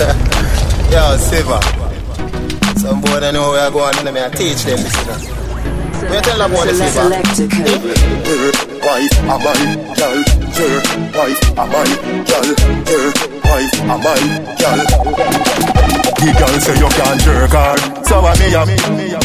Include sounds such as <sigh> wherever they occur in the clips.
Yo, Siva. Some boy they know where I go and me I teach them this. You know. We tell about the Siva. Wife, am I, girl, yeah. Wife, am I, girl, yeah. Wife, am I, girl. The girl say you can't jerk her, so I me a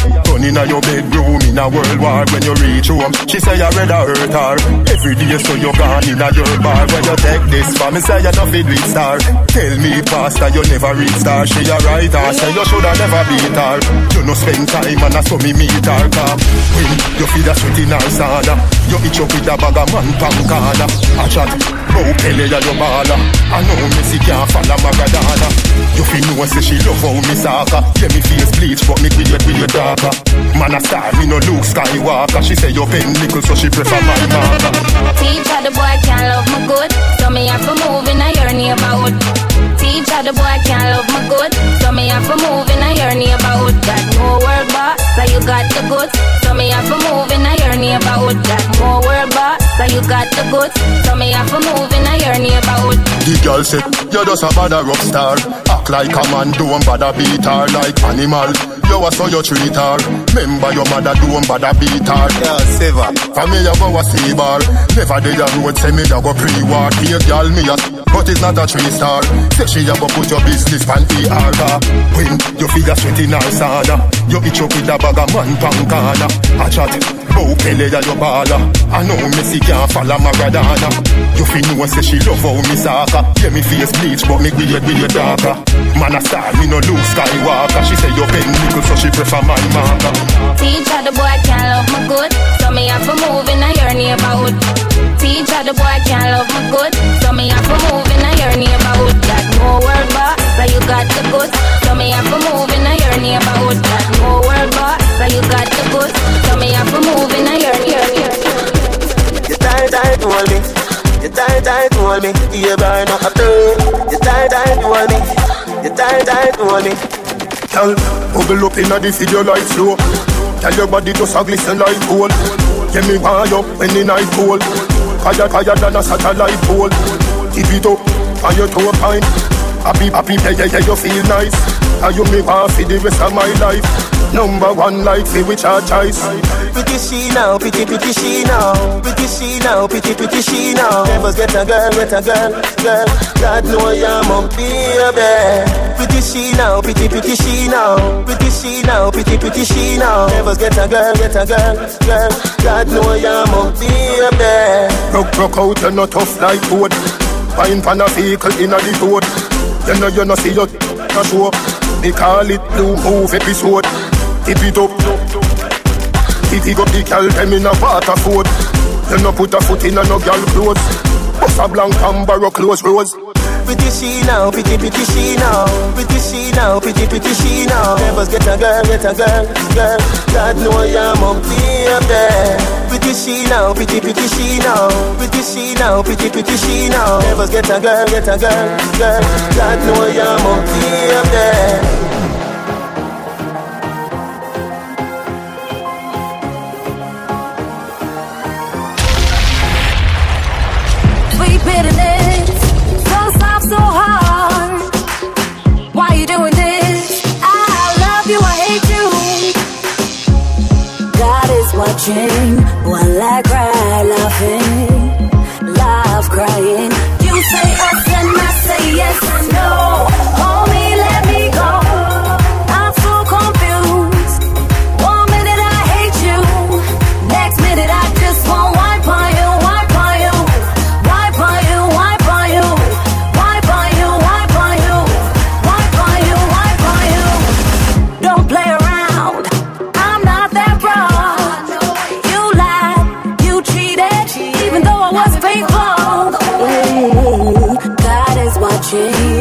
Inna your bedroom in a world war when you reach home. She say you rather hurt her. Every day so you gone inna your bar. When you take this for me say you no fit with star. Tell me pastor you never reach star. She a right her say you shoulda never beat her. You no spend time and I saw me meet her. When you feel a sweat in her sauna, you itch up with a bag of man pan corner. A chat, oh Pele ya your baller. I know me Messi can't follow Maradona. You feel know say she love how me soccer. Yeah me face bleach but me with your darker. Man a star, me no Luke Skywalker. She say you pen nickel, so she prefer my marker. Teacher, the boy can't love me good, so me have to move in a your neighborhood. Teacher, the boy can't love me good, so me have to move in a your neighborhood. Got more world boss, so you got the goods, so me have to move in a your neighborhood. Got more world boss, so you got the goods, so me have to move in a your neighborhood. The girl said, you just a bad rock star. Act like a man, don't bother beat her like animal. You a so you treat her. Remember your mother don't bother beat her. Yo, Siva. For me, you go a see bar. Never did a road say me you go pre-war. Here, girl, me a but it's not a three star. Say she a go put your business pan PR car. When you feel a sweat in her sauna, you itch up with a bag of man pan corner. A chat, oh Pele ya your baller. I know Messi can't follow Maradona. You feel know say she love how me soccer. Yeah, me face bleach, but me weird, weird darker. Man a star, me no Luke Skywalker. She say you pen nickel, so she prefer my marker. Teacher, the boy can't love me good, so me have to move in a your neighborhood. Teacher, the boy can't love me good, so me have to move in a your neighborhood. Got more world boss, so you got the goods, so me have to move in a your neighborhood. Got more world boss, so you got the goods, so me have to move in a your neighborhood. Tight, hold me. You tight, tight, hold me. You burn up a. You tight, tight, hold me. You tight, tight, hold me. Girl, bubble up inna the video like flow. Tell your body just a glisten like gold. Get me wired up when the night cold. Higher, higher than a satellite pole. Keep it up on your toe pine. Happy, happy, yeah, yeah, yeah, you feel nice. How you me want for the rest of my life. Number one like me which I choice. Pretty she now, pretty, pretty she now. Pretty she now, pretty, pretty she now. Never get a girl, get a girl, girl. God know you're my baby. Pretty she now, pretty, pretty she now. Pretty she now, pretty, pretty she now. Never get a girl, get a girl, girl. God know you're my baby. Broke, broke out, you're not tough like wood. Fine pan a vehicle in a the road. You know you know see your a show. Me call it blue move episode. Tip it up. Tip it up the girl them in a water food. You no put a foot in a no girl clothes. Bust a blank and borrow close rose. Pretty she now, pretty pretty she now, pretty she now, pretty pretty she now. Never get a girl, get a girl, girl. God know you're my baby. Pretty she now, pretty pretty she now, pretty she now, pretty pretty she now. Never get a girl, get a girl, girl. God know you're my baby. Sweet watching while I cry, laughing, laugh, crying. You say us and I say yes God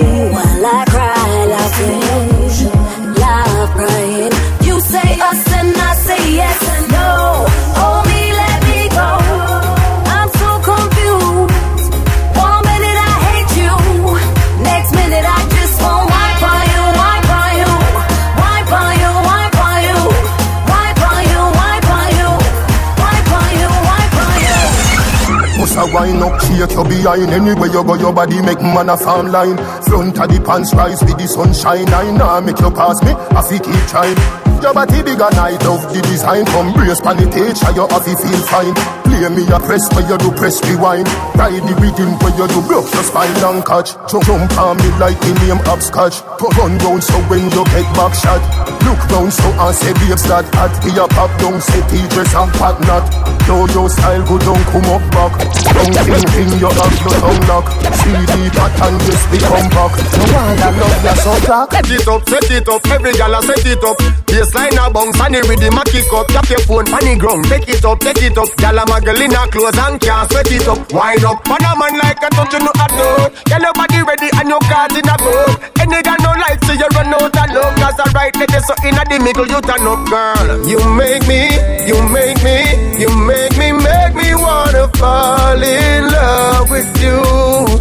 behind. Anywhere you go, your body make man a farm line. Front of the pants rise with the sunshine. I nah make you pass me, I fi keep trying. Your body big and I love the design. From brace pan the stage, you have to feel fine. Play me a press where you do press rewind. Ride the rhythm where you do broke your spine and catch. Jump, jump on me like the name upscotch. Run round so when you get back shot. Look round so I say babes that hot. Be a pop down, say teachers and pat not. Yo yo style go down, come up back. Don't think in your have no tongue lock. The pattern just become back. No one that love ya so dark. Set it up, set it up, every gal set it up. Baseline a bounce and the rhythm a kick up. Tap your phone on the ground, take it up, take it up. Gal a muggle in her clothes and can't sweat it up. Wind up, man a man like a touch you know a note. Get your body ready and your cards in a boat. Any gal no like so you run out of love. Cause I right there so in a the middle you turn up, girl. You make me, you make me, you make me, make me wanna fall in love with you.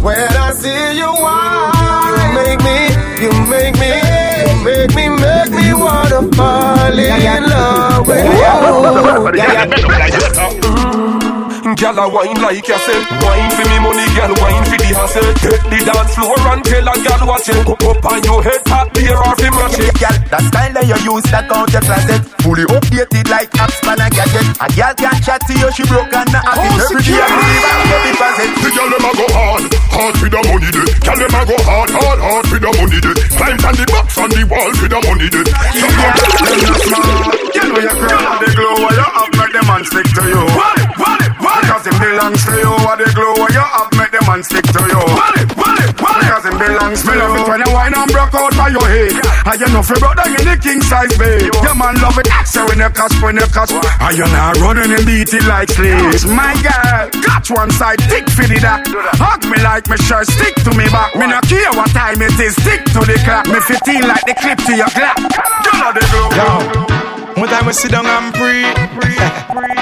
When I see you, why you make me, you make me, you make me, make me wanna fall in love with you. Yeah, yeah. <laughs> Mm-hmm. Gyal a wine like you said Wine for me money, gyal wine for the hassle. Take the dance floor and tell a gyal watch it Go up on your head, top beer off match it Girl, that style that you use, that out your closet. Fully updated like apps man a gadget. A girl can chat to you, she broke and not happy. Oh, Every day I believe I get deposit The girl dem a go hard, hard for the money dey. Girl dem a go hard, hard, hard for the money dey. Climb on the box on the wall for the money dey. So Girl, when you cry, the glow where you have make them man stick to you. Because and broke out by your head. And you know fi brother in the king size bed Your man love it. So when you catch, when you catch And you not running and beat it like slaves. My girl, got one side, tick for the that. Hug me like me shirt, stick to me back. Me not care what time it is, stick to the clock. Me 15 like the clip to your clock. You know the glow Yo, one time we sit down and pray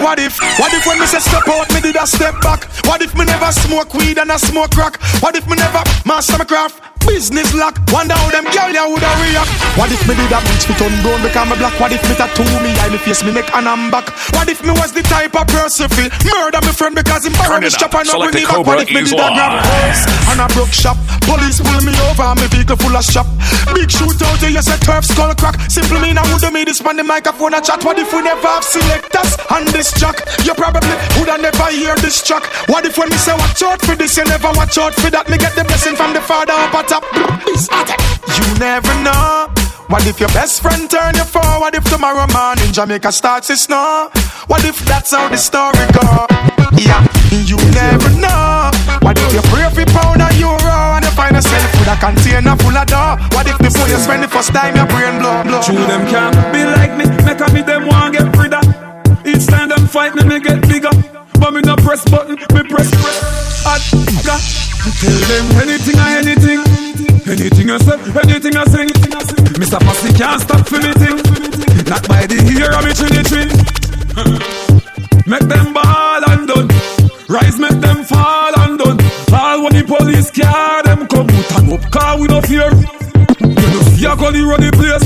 what if, what if when me say step out, me did a step back? What if me never smoke weed and I smoke crack? What if me never master my craft? Business lock, wonder how them girl ya woulda react. What if me did a bleach fit on brown become me black? What if me tattoo me eye me face me neck and I'm back? What if me was the type of person fi murder me friend because him borrow Turn me up. and not bring me back? What if me did a grab live. and I broke shop? Police pull me over and me vehicle full of shop. Big shootout, you say turf skull crack. Simple mean I woulda made this man the microphone and chat. What if we never have selectors on this track? You probably woulda never hear this track. What if when me say watch out for this, you never watch out for that? Me get the blessing from the father up at top. You never know. What if your best friend turn you for? What if tomorrow morning Jamaica starts to snow? What if that's how the story go? Yeah, you never know. What if you pray for pound and euro and you find yourself with a container full of dough? What if before you spend the first time your brain blow blow? True, them can't be like me. Make me them want get rid of. Each time them fight me, me get bigger. But me no press button, me press. Hot. Tell them anything or anything. Anything I say, anything I sing. Mr. Fussy can't stop for me. Not by the ear of me trinity. Make them ball and done. Rise, make them fall and done. All when the police car them come out and up, car we no fear. You a gully run the place.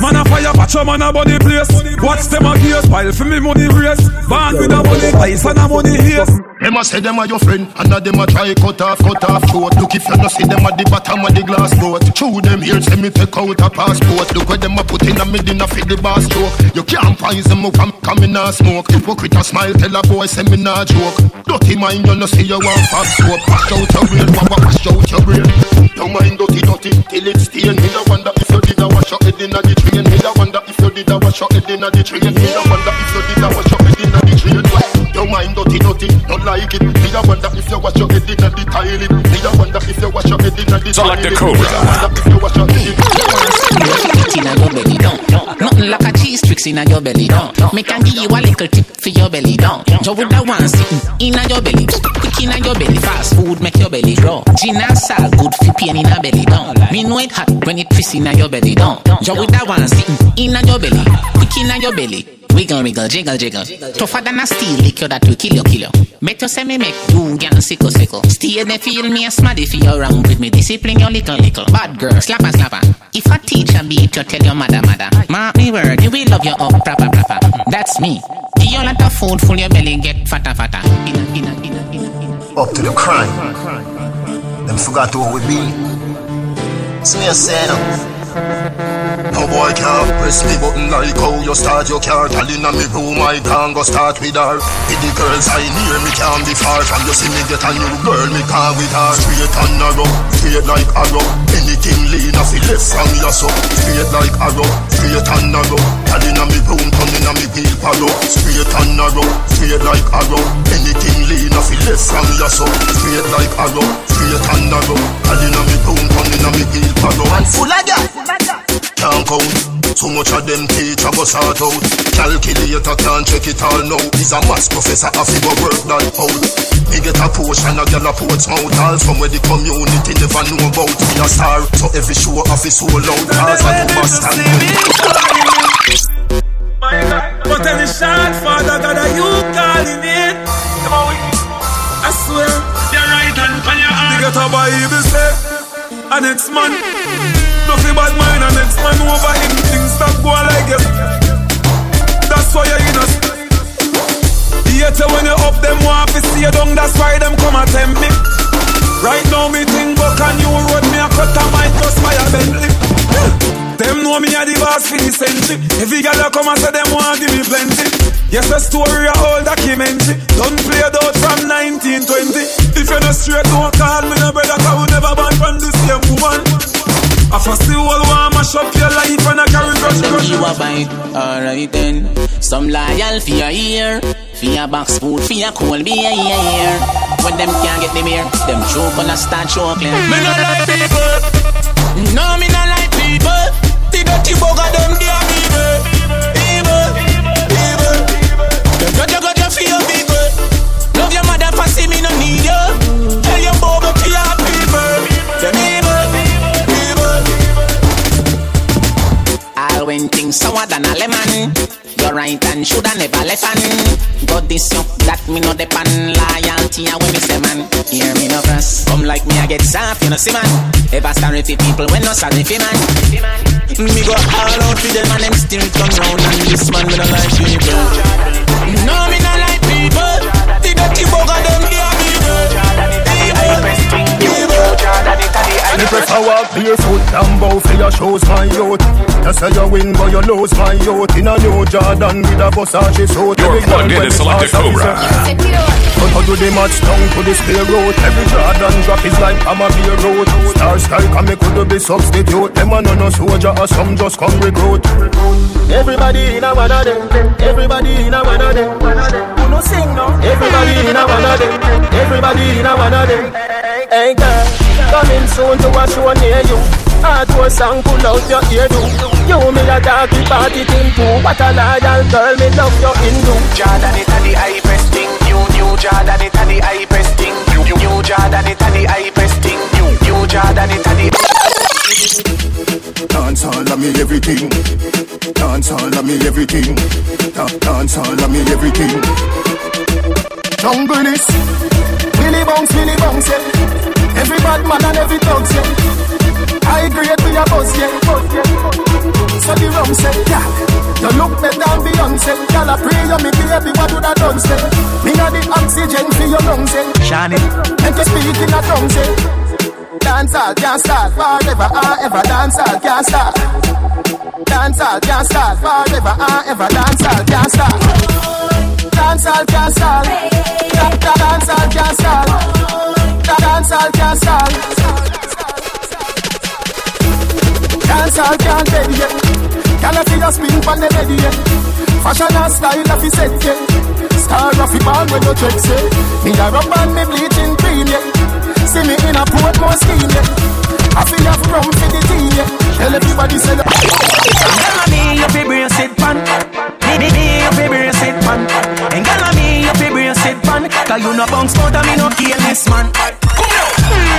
Man a fire, patch a man a body place. Watch them a gears, pile for me money race. Band with a money ice and a money haze. Them a say them are your friend, and a them a try cut off, cut off throat. Look if you no see them at the bottom of the glass boat. Chew them here, say me take out a passport. Look where them a put in a me dinner for the boss joke. You can't poison me from coming and smoke. Hypocrite a smile, tell a boy say me nah joke. Dirty mind, you no see you want pop soap. Wash out your brain, wash out your brain. Don't mind dirty, dirty till it's stain. Me da wonder if you did a wash your head inna the train. Me da wonder if you did a wash your head inna the train. Me da wonder if you did a wash your head inna the train. Don't mind dirty, dirty, don't like it. Me da wonder if you wash your head inna the toilet. Me da wonder if you wash your head inna the Select the toilet. Me da Cobra. wonder if you wash your head inna your belly down. Nothing like a cheese tricks inna your belly down. Me can give you a little tip for your belly down. You woulda want sitting inna your belly, quick inna your belly. Fast food make your belly grow. Gin and salt good for pain inna belly down. Me know it hot when it twist inna your belly down. You woulda want sitting inna your belly, quick inna your belly. Wiggle, wiggle, jiggle, jiggle. Tougher than a steel liquor that will kill you, kill you. Better say me make you get sickle, sickle. Stay there, feel me a smaddy for you around with me. Discipline your little, little. Bad girl, slapper, slapper. If a teacher beat you, tell your mother, mother. Mark me word, you will love you up, proper, proper. That's me. Eat a lot of food, full your belly, get fatter, fatter. Inna, inna, inna, inna, inna. Up to the crime. Them forgot who we be. See me say now. No boy can't press me button like how you start. Your car Girl inna me room I can go start with her. With the girls I near me can't be far From you. See me get a new girl me can't with her. Straight and narrow, straight like arrow Anything lean off it left from your so Straight like arrow, straight and narrow Girl inna me room turn inna me wheel parrow Straight and narrow, straight like arrow Anything lean off it left from your so Straight like arrow, straight and narrow Girl inna me room turn inna me wheel parrow And full of gas can't count. Too much of them teacher go sort out. Calculator can't check it all now. He's a maths professor, I figure work that out. Me get a portion, a girl a ports out. All from where the community never know about. Me a star, so every show off is sold out. Cause I do Boston. But any shot, Father God, are you calling it? I swear, you're right hand on your arm. You get a Bible say, and it's man. Nothing bad mind and next man over him. Things stop going like this That's why you're in us Later when you up them want to see you down. That's why them come and tempt me. Right now me think book a new road Me a cut a mic just by a Bentley. Them know me a the boss for the century. Every girl that come and say them want give me plenty Yes, the story a old documentary Don't play it out from 1920 If you're not straight, don't call me no brother Cause we never born from the same woman I first the whole one mash up your life and I carry grudge grudge. You a bite, alright then. Some loyal for your ear, for your box food, for your cold beer, yeah, yeah. When them can't get the beer, them choke on a start choking. Me no like people. No, me no like people. The dirty bugger them they are when things sour than a lemon. Your right hand shoulda never left hand. But this you that me no depend loyalty and when me say man. Hear me no cross. Come like me I get soft, you know see man. Ever sorry for people when no sorry for man. Me go all out for them and them still come round and this man me no like people. No me no like people. The dirty bugger them hear me. Me prefer walk barefoot and bow for your shows, my youth. You say you win, but you lose, my youth. In a new Jordan with a Versace suit. You're plugged in to Selector Cobra. But how do the match down to the spear road? Every Jordan drop is like I'm a beer road. Star style come me could be substitute. Them a no no soldier or some just come recruit. Everybody in a one of them. Everybody in a one of them. Who no sing no? Everybody in a one of them. Everybody in a one of them. Hey girl, coming soon to a show near you. Hardcore song, pull out your ear do. You me a darky party thing too. What a loyal girl, me love your Hindu. Jordan it a the high press thing. New new Jordan it a the high press thing. New new Jordan it a the high press thing. New new Jordan it a the. Dance all of me everything. Dance all of me everything. Dance all of me everything. Jungleness. Billy bounce, Billy bounce, yeah. Every bad man and every dog, yeah. I grade with a buzz, yeah. So the rum say, yeah. You look better than Beyonce. Y'all a pray you me baby, what would I done say? Me a the oxygen for your lungs, yeah. Shani. And to speak in a tongue, say. Dance all can't start forever and ever. Dance all can't start. Dance all can't start forever and ever. Dance all can't start. Dance all can't start. Dance all can't start. Dance all can't start. Dance all can't dead yet. Can I see your spin on the bed yet? Fashion and style of the set yeah. Star of the ball when you check say. Me a rub and me bleaching green yeah. See me in a port more skin. I feel have rum for the tea yeah. Tell everybody say. Girl, me you fi brace it pan. Me me me you fi brace it pan. And girl, me you fi brace it pan. Cause you no bounce out and me no this man. Come.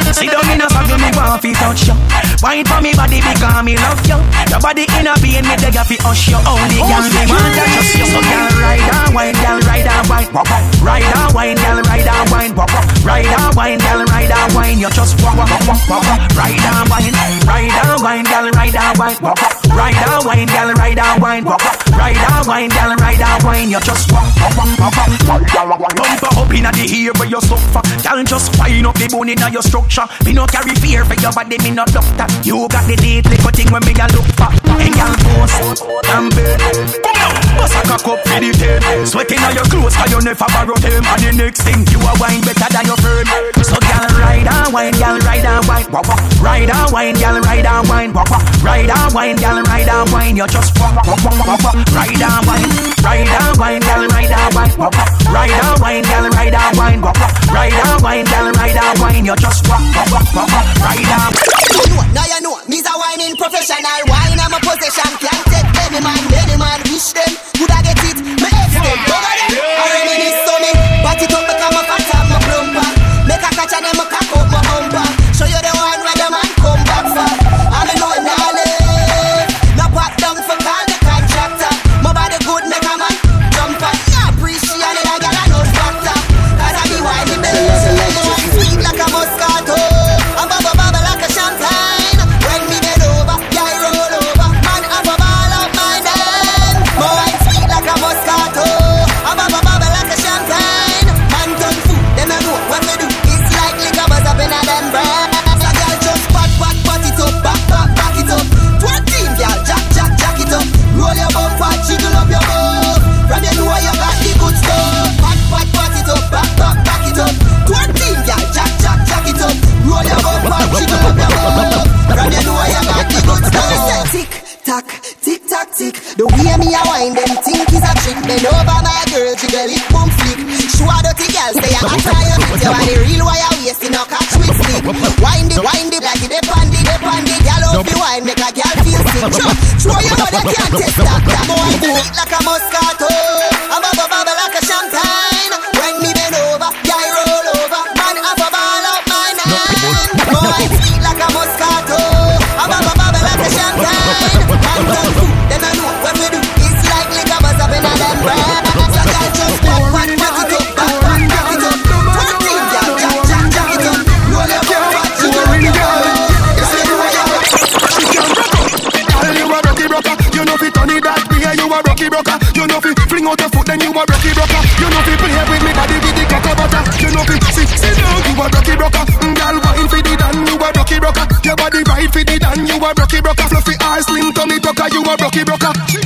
Sit down in a saddle, me want fi touch you. Wine for me body because me love you. Your body in a pain, me beg you fi hush you. Only girl me want to just you. So girl ride and wine, girl ride and wine, wop wop. Ride and wine, girl ride and wine, wop wop. Ride and wine, girl ride and wine. You just wop wop wop wop wop. Ride and wine, ride and wine, girl ride and wine, wop wop. Ride and wine, girl ride and wine, wop wop. Ride and wine, girl ride and wine. You just wop wop wop wop wop. Bumper up inna the ear where you suffer. Girl just fine up the bone inna your structure. Me no carry fear for your body, me no doctor. You got the neat little thing when me a look for. And girl post and bed. Come on, bust a cock up for the head. Sweating on your clothes 'cause you never borrow them. And the next thing you a wine better than your friend. So girl ride and wine, girl ride and wine, wah wah. Ride and wine, girl ride and wine, wah wah. Ride and wine, girl ride and wine. You just wah wah wah wah wah. Ride and wine, ride and wine, girl ride and wine, wah wah. Ride and wine, girl ride and wine, wah wah. Ride and You just wah wah wah wah wah. Ride and. You know, now you know, me's a whining professional. Wine I'm a possession, can't take any man, any man. Wish them, like a rocky broker. Fluffy eyes, slim tummy tucker. You a rocky broker.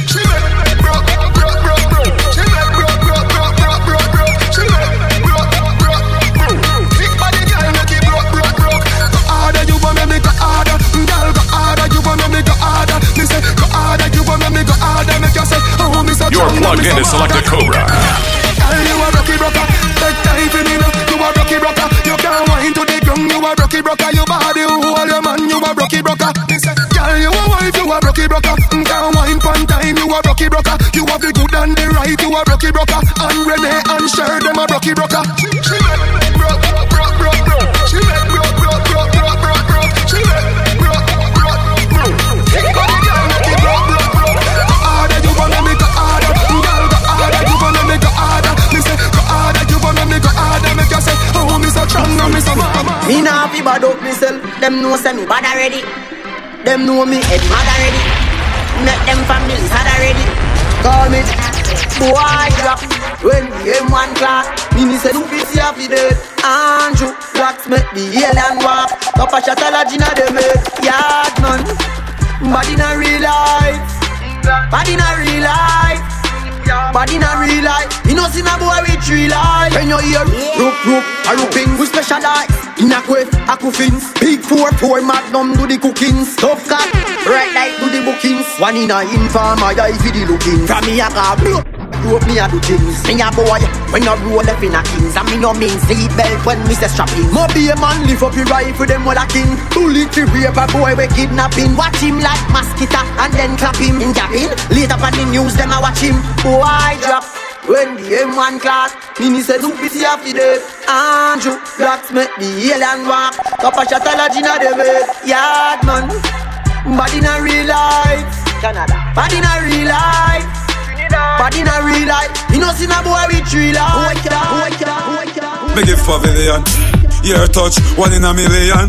Right. You a rocky broker. And Renee and Cher them a rocky broker. She she make broke broke broke broke. She make broke broke broke broke broke broke. She make broke broke broke. Big body girl make it broke broke broke. Go harder, you wanna make it harder. Girl, go harder, you wanna make it harder. Me say go harder, you wanna make it harder. Make you say, oh, me so strong, and me so mama. Me nah fi bad up myself. Them know say me bad already. Them know me head mad already. Make them families had already. Call me drop. When the M1 clock, me me say do fi see fi dead. Andrew Blacks make the alien walk. Cup a shot a la Gina head. Yard man, bad in a real life. Bad in a real life. Bad in a real life. You know see a boy with three life. When you hear rook rook a rooping, we specialize in a quest, a coffins. Big four four magnum do the cookings. Tough cat, right like do the bookings. One in a informer, eye for the looking. From me a car blow. Rope me a do things Me a boy When I roll up in a kings And me no mean seat belt when me say strapping Mo be a man lift up your rifle them all a king Bullet to rape a boy we kidnapping Watch him like mosquito And then clap him in japping Later on the news them a watch him Boy drop When the M1 class, Mini said, who pity of the? Andrew, blacks make the alien walk. Copper shot a lodge inna the bed. Yard man, body in a real life. Canada, body in a real life. Body in a real life. You know, see na boy with three life. Me give pavilion. Your touch, one in a million.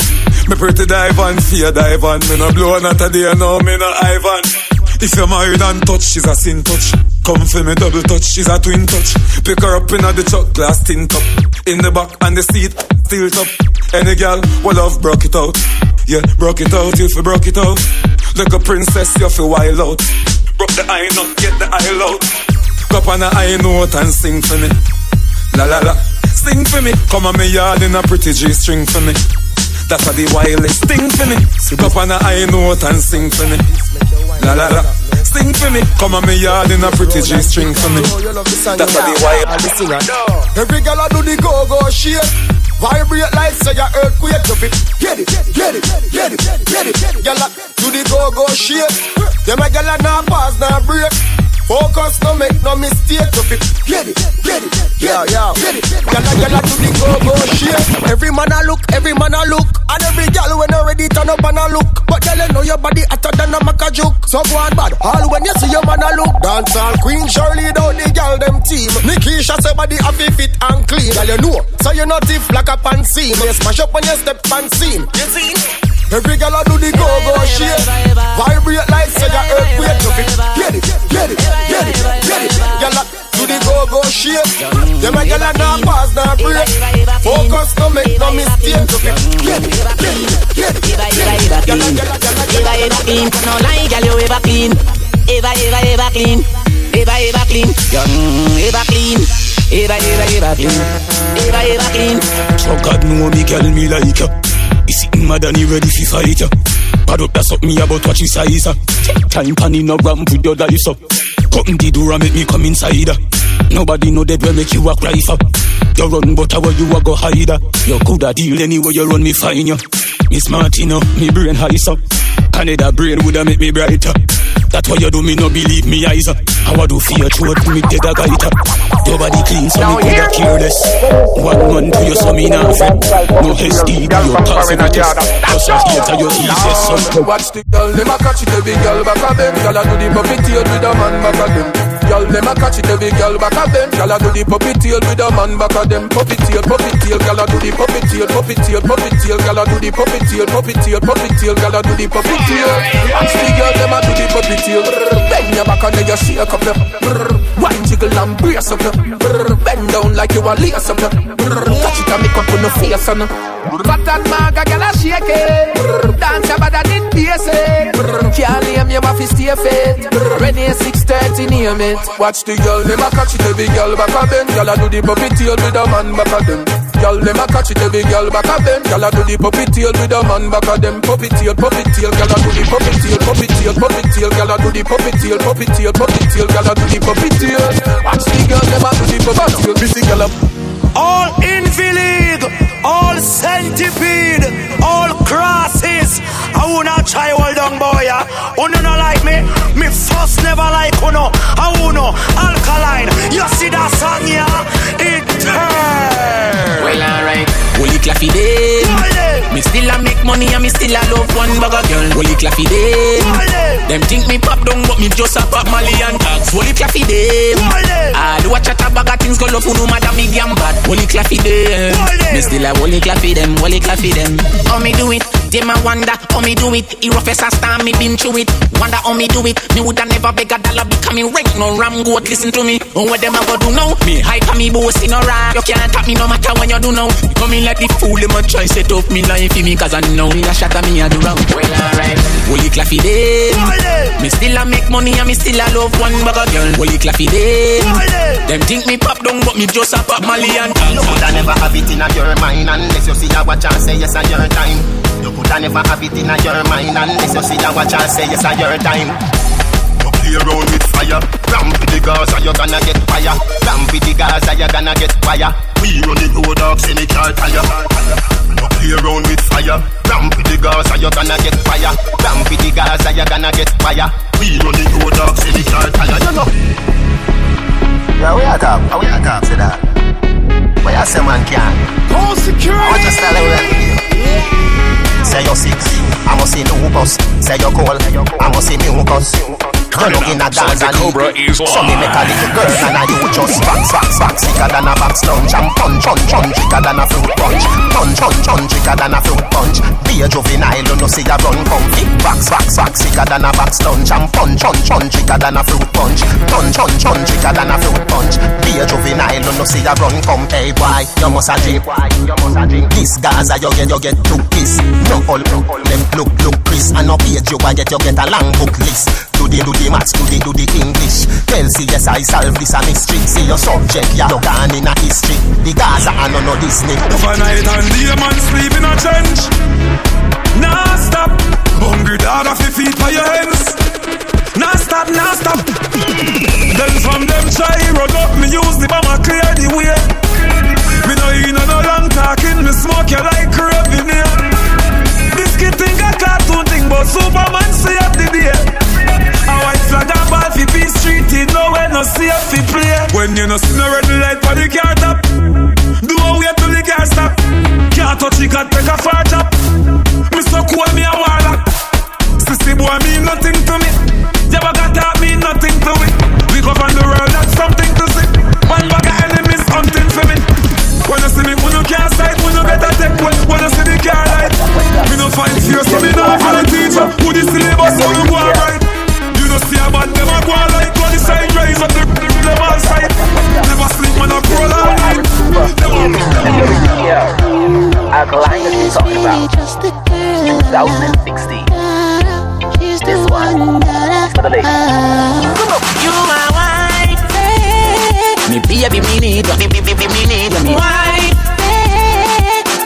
Me pretty dive on, fear dive on. Me no blow not a day, no, me no Ivan. If you're married and touch, she's a sin touch. Come for me double touch, she's a twin touch. Pick her up in the truck, glass tin top. In the back and the seat, steel top. Any girl, will love broke it out. Yeah, broke it out, you broke it out. Like a princess, you feel wild out. Broke the eye nut, get the eye out. Cup on the eye note and sing for me. La la la, sing for me. Come on me yard in a pretty G string for me. That's what the wildest thing for me. Cup on the eye note and sing for me. La la la, sing for me. Come on me yard in a pretty G string for me. That's what the thing. Every girl a do the go-go shit. Vibrate like say your earthquake to it. Get it, get it, get it, get it. Girl a do the go-go shit. Them a girl a nah pause, nah break. Focus, no make no mistake to it. Get it, get it, yeah, yeah, get it. Girl a girl a do the go-go shit. Every man a look, every man a look, and every girl when already turn up and a look. But girl you know your body hotter than a maca juke. So go on bad, all when you see your man a look. Dance all Queen Shirley down the girl them team. Nikisha say body happy fit and clean. Girl you know, so you not if like a pan seam. You smash up when you step pan seam. You see? Every girl a do the go-go shit. Vibrate like say your earthquake to it. Get it, get it, get it. Girl do the go-go shit. Them a girl a nah pause, nah break. Focus, no make no mistake to get it, get it. Girl a, girl a, a, Ever, clean, no lie, girl, you ever clean. Ever, ever, ever clean. Ever, ever clean. Mm, ever clean. Ever, ever, ever clean. Ever, ever clean. So God know me, girl, me like ya. He sitting mad and he ready fi fight ya. Bad up, that's up me about watch his size time pan in ramp with your dice up. Cutting the door and make me come inside ya. Nobody know that will make you a cry for. You run, but how you a go hide ya? You coulda deal anywhere you run, me fine ya. Me smart, you know, me brain high so. Canada brain woulda make me brighter. That's why you do me no believe me eyes. How I do fear throat me dead a gaita. Your body clean so me coulda careless. One man to you so me not afraid. No HD, do you passing a test. Just a hater you easiest son. Watch the girl, them a catch it, every girl back a bend. Girl a do the puppy tail with a man back a them. Girl, them a catch it, every girl back a bend. Girl a do the puppy tail with a man back a them. Puppy tail, puppy tail, girl a do the puppy tail, puppy tail, puppy tail, girl a do the puppy tail, puppy tail, puppy tail, girl a do the puppy tail. Watch the girl, them a do the puppy tail. Bend your back and then you shake up your. Wine jiggle and brace up your. Bend down like you a lace up your. Catch it and make up on the face and. Fat and maga, girl a shake it. Dance your body and it basic. Can't name you, have to stay fit. Ready 630, name it. Watch the girl, them a catch it, every girl back a bend. Girl a do the puppy tail with a man back a them. Girl, them a catch it, every girl back a bend. Girl a do the puppy tail with a man back a them. Puppy tail, puppy tail, girl a do the puppy tail, puppy tail, puppy tail, girl a do the puppy tail, puppy tail, puppy tail, girl a do the puppy tail. Watch the girl, them a do the puppy tail. Missy girl up. All invalid, all centipede, all crosses. I wanna try hold on, boy. Uno no like me, me first never like uno. I uno alkaline. You see that song, yeah? It turn. Well, alright. Holy claffy day. Me still a make money and me still a love one bag of girl. Holy claffy day. Them think me pop down, but me just a pop Mali and tags. Holy claffy day. All watch a bag of things go love no matter medium bad. Holy claffy day. Me still a holy claffy them, holy claffy them. How me do it? Them a wonder how me do it. He rough as a star, me been through it. Wonder how me do it. Me woulda never beg a dollar becoming rank. No ram goat, listen to me. Oh, what them a go do now? Me hype and me boast in a rap. You can't tap me no matter what you do now. You come in like the fool, them a try set up me life for me. Cause I know me a shot at me a do wrong. Well, alright. Holy claffy day. Me still a make money and me still a love one bag of girl. Holy claffy day. Them think me pop down, but me just a pop Mali and You coulda never have it in a your mind unless you see a watch and say yes a your time. You coulda never have it in a your mind unless you see a watch and say yes a your time. You play around with fire, ramp with the Gaza, you gonna get fire. Ramp with the Gaza, you gonna get fire. We run the road dogs in the car tire. You play around with fire, ramp with the Gaza, you gonna get fire. Ramp with the Gaza, you gonna get fire. We run the road dogs in the car tire. You know. Yeah, we are talk. We are talk, say that. Where you say man can? Call security. What you style we have to? Say you're sick, I must see no bus. Say you're cold, I must see mucus. Run up in a dance and Cobra is So me make a little girl and I you just box, box, box Sicker than a box lunch and punch, punch, punch. Sicker than a fruit punch Punch, punch, punch. Sicker than a fruit punch. Be a juvenile, you know see a run comfy Box, box, box Sicker than a box lunch and punch, punch, punch. Sicker than a fruit punch Punch, punch, punch. Sicker than a fruit punch. Be a juvenile, you know see a run come Hey boy, you must a drink This. Gaza, you get, you get two kiss. No all, them look, look Chris And no page you I get, you get a long book list. Do the, do the maths, do the, do the English. Tell see yes I solve this a mystery. See your subject, yeah, you gone in a history. The Gaza and no no Disney Overnight and day man sleep in a trench. Nah stop. Hungry dog off your feet for your hands Nah stop, nah stop. Then from them try run up. Me use the bomber clear the way. Me no in no long talking. Me smoke you like craving here Biscuit think a cartoon thing But Superman save the day flag and ball fi peace street It nowhere no safe fi play. When you no see no red light for the car top Do a wait till the car stop. Can't touch it, can't take a far chop Me so cool, me a warlock Sissy boy mean nothing to me. Jabba got that mean nothing to me We go from the world, that's something to see. One bag of enemies hunting for me. When you see me, when you can't sight When you better take one, when you see the car light Me no find fear, so me no the teacher. Who the syllabus, so you go and them, side rise up, the side Never sleep, about 2016. This one for the ladies. You. Me me.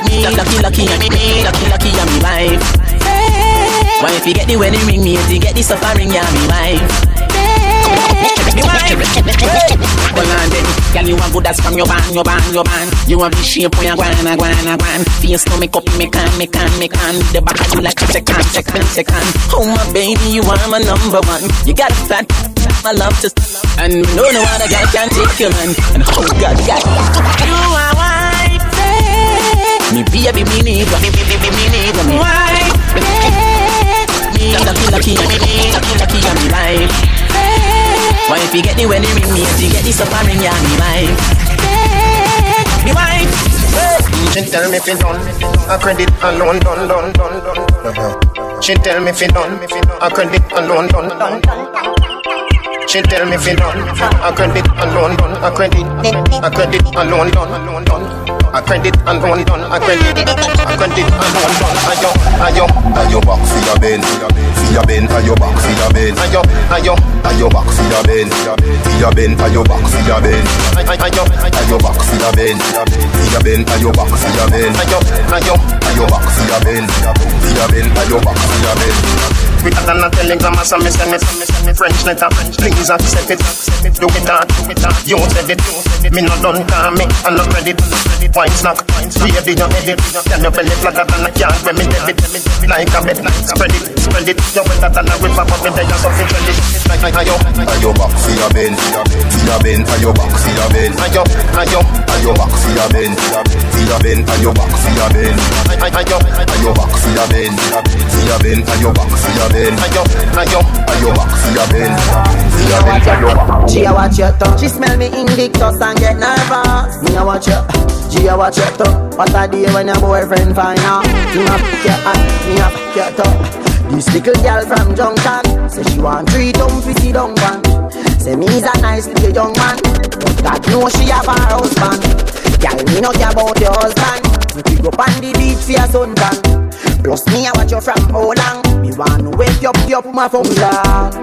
Me lucky, lucky, me lucky, lucky, me you the wedding ring, me you the suffering, yeah, me wife. Me. Well, and then, girl, you want good as from your band, your band, your band. You want the shape when you guan, guan, guan. Face no make up, me can, me can, me can. The back of you like a second, second, second. Oh my baby, you are my number one. You got a fat, my love to, and no no other guy can take you, man. And oh God, God, you are wife. Me baby, me need you. Me baby, me need. Me wife. Me lucky, lucky, me me lucky, lucky, I'm me life. Why if you get the wedding ring, me if you get the suffering, yeah, me wife. Me wife. She tell me fi done A credit alone done done done done She tell me fi done A credit alone done done She tell me fi done A credit alone done A credit A credit alone done done A credit alone done A credit A credit alone done Ayo ayo Ayo back for your bend, for your bend, ayo back for your bend, ayo ayo ayo back for your bend, for your bend, ayo back for your bend, ayo ayo back for your bend, for your bend, ayo back for your bend, ayo ayo ayo back for your bend, for your bend, ayo back for your bend. Than a telegram or some send me, send me, send me French letter Please accept it, accept it. do it hard, do it hard You said it, Do it. me not done call me I no credit, wine snack Baby you edit, tell me belly flatter than a yard When me debit, like a bed like Spread it, spread it You wetter than a river But me there you something credit Like ayo, Ayo back for your bend, for your bend, ayo back for your bend, ayo, ayo ayo back for your bend, for your bend, ayo back for your bend, Ayo, ayo back for your bend, for your bend, ayo back for your bend, ayo, ayo ayo back for your bend, for your bend, ayo back. She a watch your tongue. She smell me Invictus and get nervous. Me a watch your. She a watch your tongue. What a day when your boyfriend find out. You a fuck your hand, me a fuck your tongue. This little girl from Junction say she want three dumb pretty dung one. Say me's a nice little young man, but God know she have a husband. Girl, me not care about your husband. We go on the beach for your suntan. Plus me I watch you from how long Me want to up, up my phone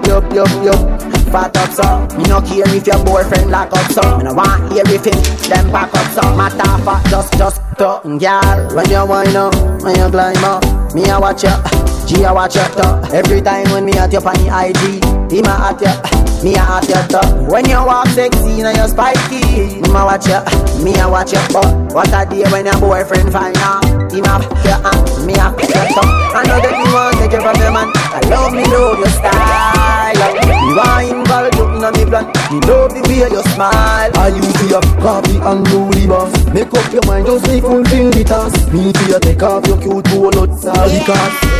Yup, yup, yup. Fat up so Me no care if your boyfriend lock up so Me no want hear if him Them back up so Matter fat just, just Talking girl. When you wind up When you climb up Me I watch you G I watch you talk Every time when me at you on the IG Him a at you me a at your top. When you walk sexy and you spiky. Me a watch ya, me a watch ya. But what a day when your boyfriend find out. Him a your uh, hand, me a pick your top. I know that you want take it from your man. I love me, love your style. Me want involve you in me plan Me love the way you smile. I use your coffee and the boss. Make up your mind, just me fulfill the task. Me to you take off your cute polo sorry cause.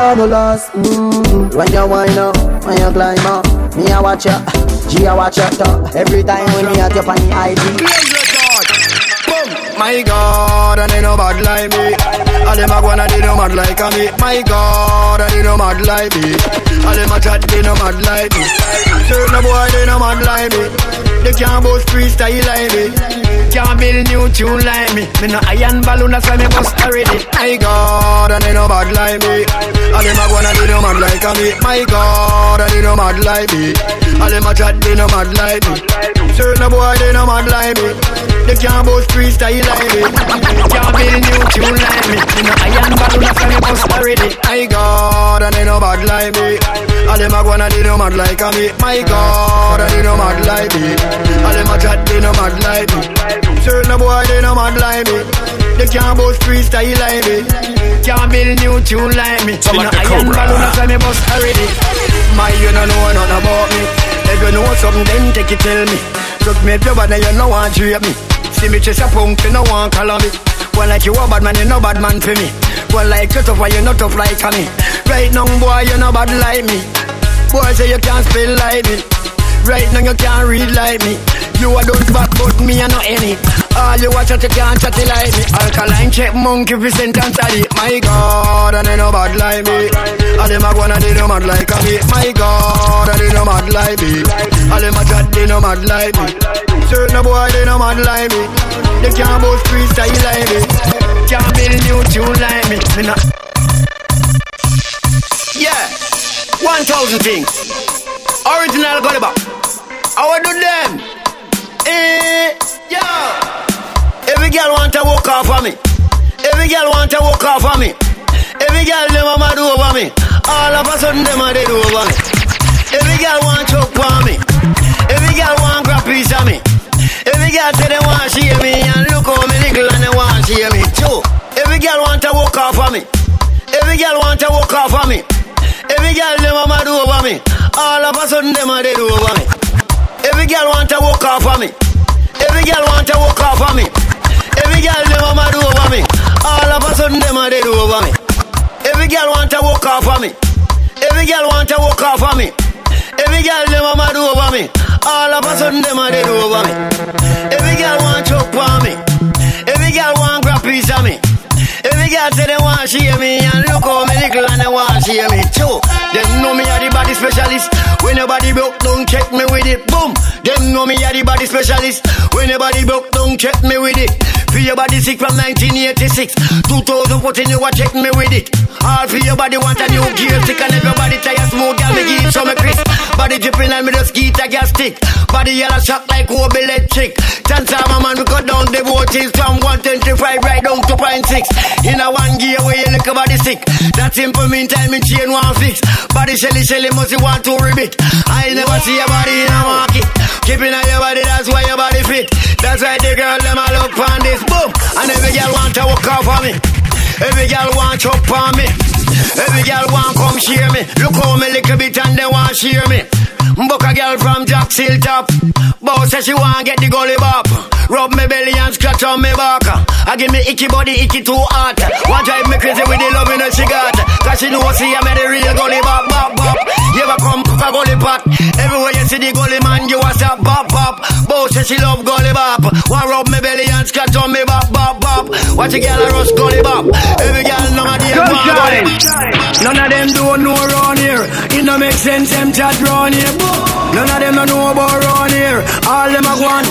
I no lost. Mm-hmm. When you wind up, when you climb up, me a watch ya. G a watch ya. Every time when me at your the IG. My God, and they no bad like me. All them a go and they no mad like me. My God, and they no mad like me. All them a chat, they no mad like me. Certain boy, they no mad like me. They can't boast freestyle like me. Can't build new tune like me. Me no iron balloon, that's why me bust already. My God, and they no bad like me. All them a and they no mad like me. My God, and they no mad like me. All them a chat, they no mad like me. Certain boy, they no mad like me. They can't boast freestyle like me. Can't build new tune like me. Me no iron balloon, that's why me bust already. My God, and they no bad like me. All them a and they no mad like me. My God, and they no mad like me. All them a chat, they no mad like me. Certain boy, they no mad like me. They can't boast freestyle like me. Can't build new tune like me. Me no iron balloon, why me bust already. My, you no know nothing about me. If you know something, then take it tell me. Just make your bad, you know want to drape me. See me chase a punk, you no want color me. One like you a bad man, you no bad man for me. One like you tough, you no tough like me. Right now, boy, you no bad like me. Boy say you can't spell like me. Right now you can't read like me. You a don't back, but me a no any. All you watch out, you can't chat like me. Alkaline check monkey present and study. My God, and they no bad like me. All them a go and they no mad like me. My God, and they no mad like me. All them a chat, they no mad like me. Certain boy, they no mad like me. They can't boast freestyle like me. Can't build new tune like me. Me not. Yeah, one thousand things. Original got back. I would do them. Eh, yeah. Every girl want to walk off of me. Every girl want to walk off of me. Every girl them a mad over me. All of a sudden them a dead over me. Every girl want choke on me. Every girl want grab piece of me. Every girl say they want share me and look how me little and they want share me too. Every girl want to walk off of me. Every girl want to walk off of me. Girl them a mad over me. All of a sudden them a dead over me. Every girl want to walk off of me. Every girl want to walk off of me. Every girl them a mad over me. All of a sudden them a dead over me. Every girl want to walk off of me. Every girl want to walk off of me. Every girl them a mad over me. All of a sudden them a dead over me. Every girl want choke on me. Every girl want grab piece of me. Girl say they want to share me and look how me little and they want to share me too. Them know me are the body specialist. When your body broke, don't check me with it. Boom. Them know me are the body specialist. When your body broke, don't check me with it. Feel your body sick from 1986. 2014 you a check me with it. All for your body want a new gear stick and everybody tire smooth, girl me give some crisp. Body dripping and me just get a gas stick. Body yellow shock like Kobe electric. Transformer man we cut down the voltage from 125 right down to 0.6. In a one gear where you look body sick. That simple meantime me chain one fix. Body shelly shelly must you want to ribbit. I never see your body in a market. Keeping on your body, that's why your body fit. That's why the girl them all look on this boom. And every girl want to walk off on me. Every girl want chop on me. Every girl want come share me. Look how me little bit and they want share me. Book a girl from Jack Top. Boss says she want get the gully bop. Rub me belly and scratch on me back. I give me icky body, icky too hot. Want drive me crazy with the love in her she got. Cause she know I made the real gully bop, bop, bop. You ever come cook a gully pot? Everywhere see the gully man, you a stop, bop, bop. Boss says she love gully bop. Want rub me belly and scratch on me bop, bop, bop. Watch a girl a rush gully bop. Every girl none of them gully. None of them don't know around here. It no make sense them chat round here. None of them don't know about round here. All them a go on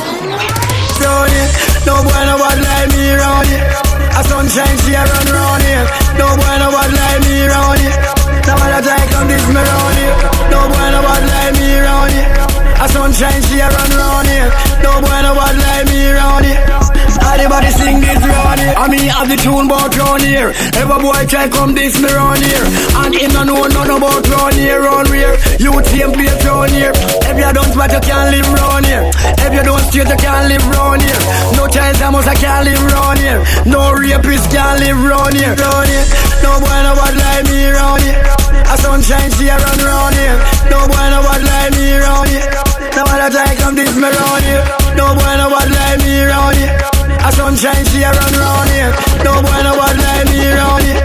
round here. No boy no bad like me round here. A sunshine she a run round here. No boy no bad like me round here. Now I come this me round here. No boy no bad like me round here. A sunshine she a run round here. No boy no bad like me round here. Everybody sing this round here. I mean have the tune about round here. Every boy try come this me round here. And him no know none about round here, round here. You team place round here. If you don't but you can't live round here. If you don't straight you can't live round here. No child almost I can't live round here. No rapist can't live round here. Round here. No boy no bad like me round here. A sunshine she a run round here. No boy no bad like me round here. No wanna try come this me round here. No boy no bad like me round here. A sunshine she a run round here. No boy no bad like me round here.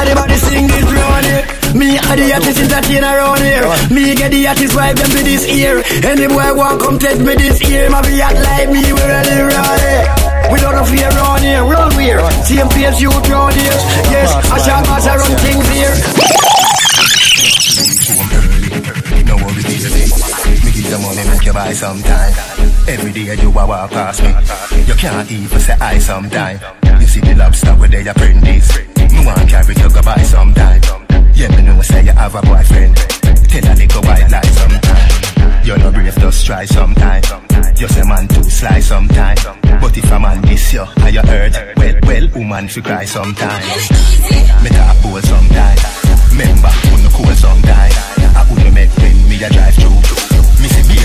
Everybody sing this round here. Me are the artist entertainer around here. Me get the artist wife them to this ear. Any boy want come test me this ear. My be act like me, we really round here. We don't have fear round here, round here. Same place you round here. Yes, I shall pass run things here. The money, make you buy sometime. Every day you a walk past me. You can't even say I sometime. You see the lobster where they apprentice. Me want carry you go buy sometime. Yeah, me know say you have a boyfriend. Tell a little white lie sometime. You're no brave, just try sometime. You say man too sly sometime. But if a man miss you, and you hurt, well, well, woman fi cry sometime. Me talk bold sometime. Remember, when the cool sometime. I wouldn't make when me a drive through.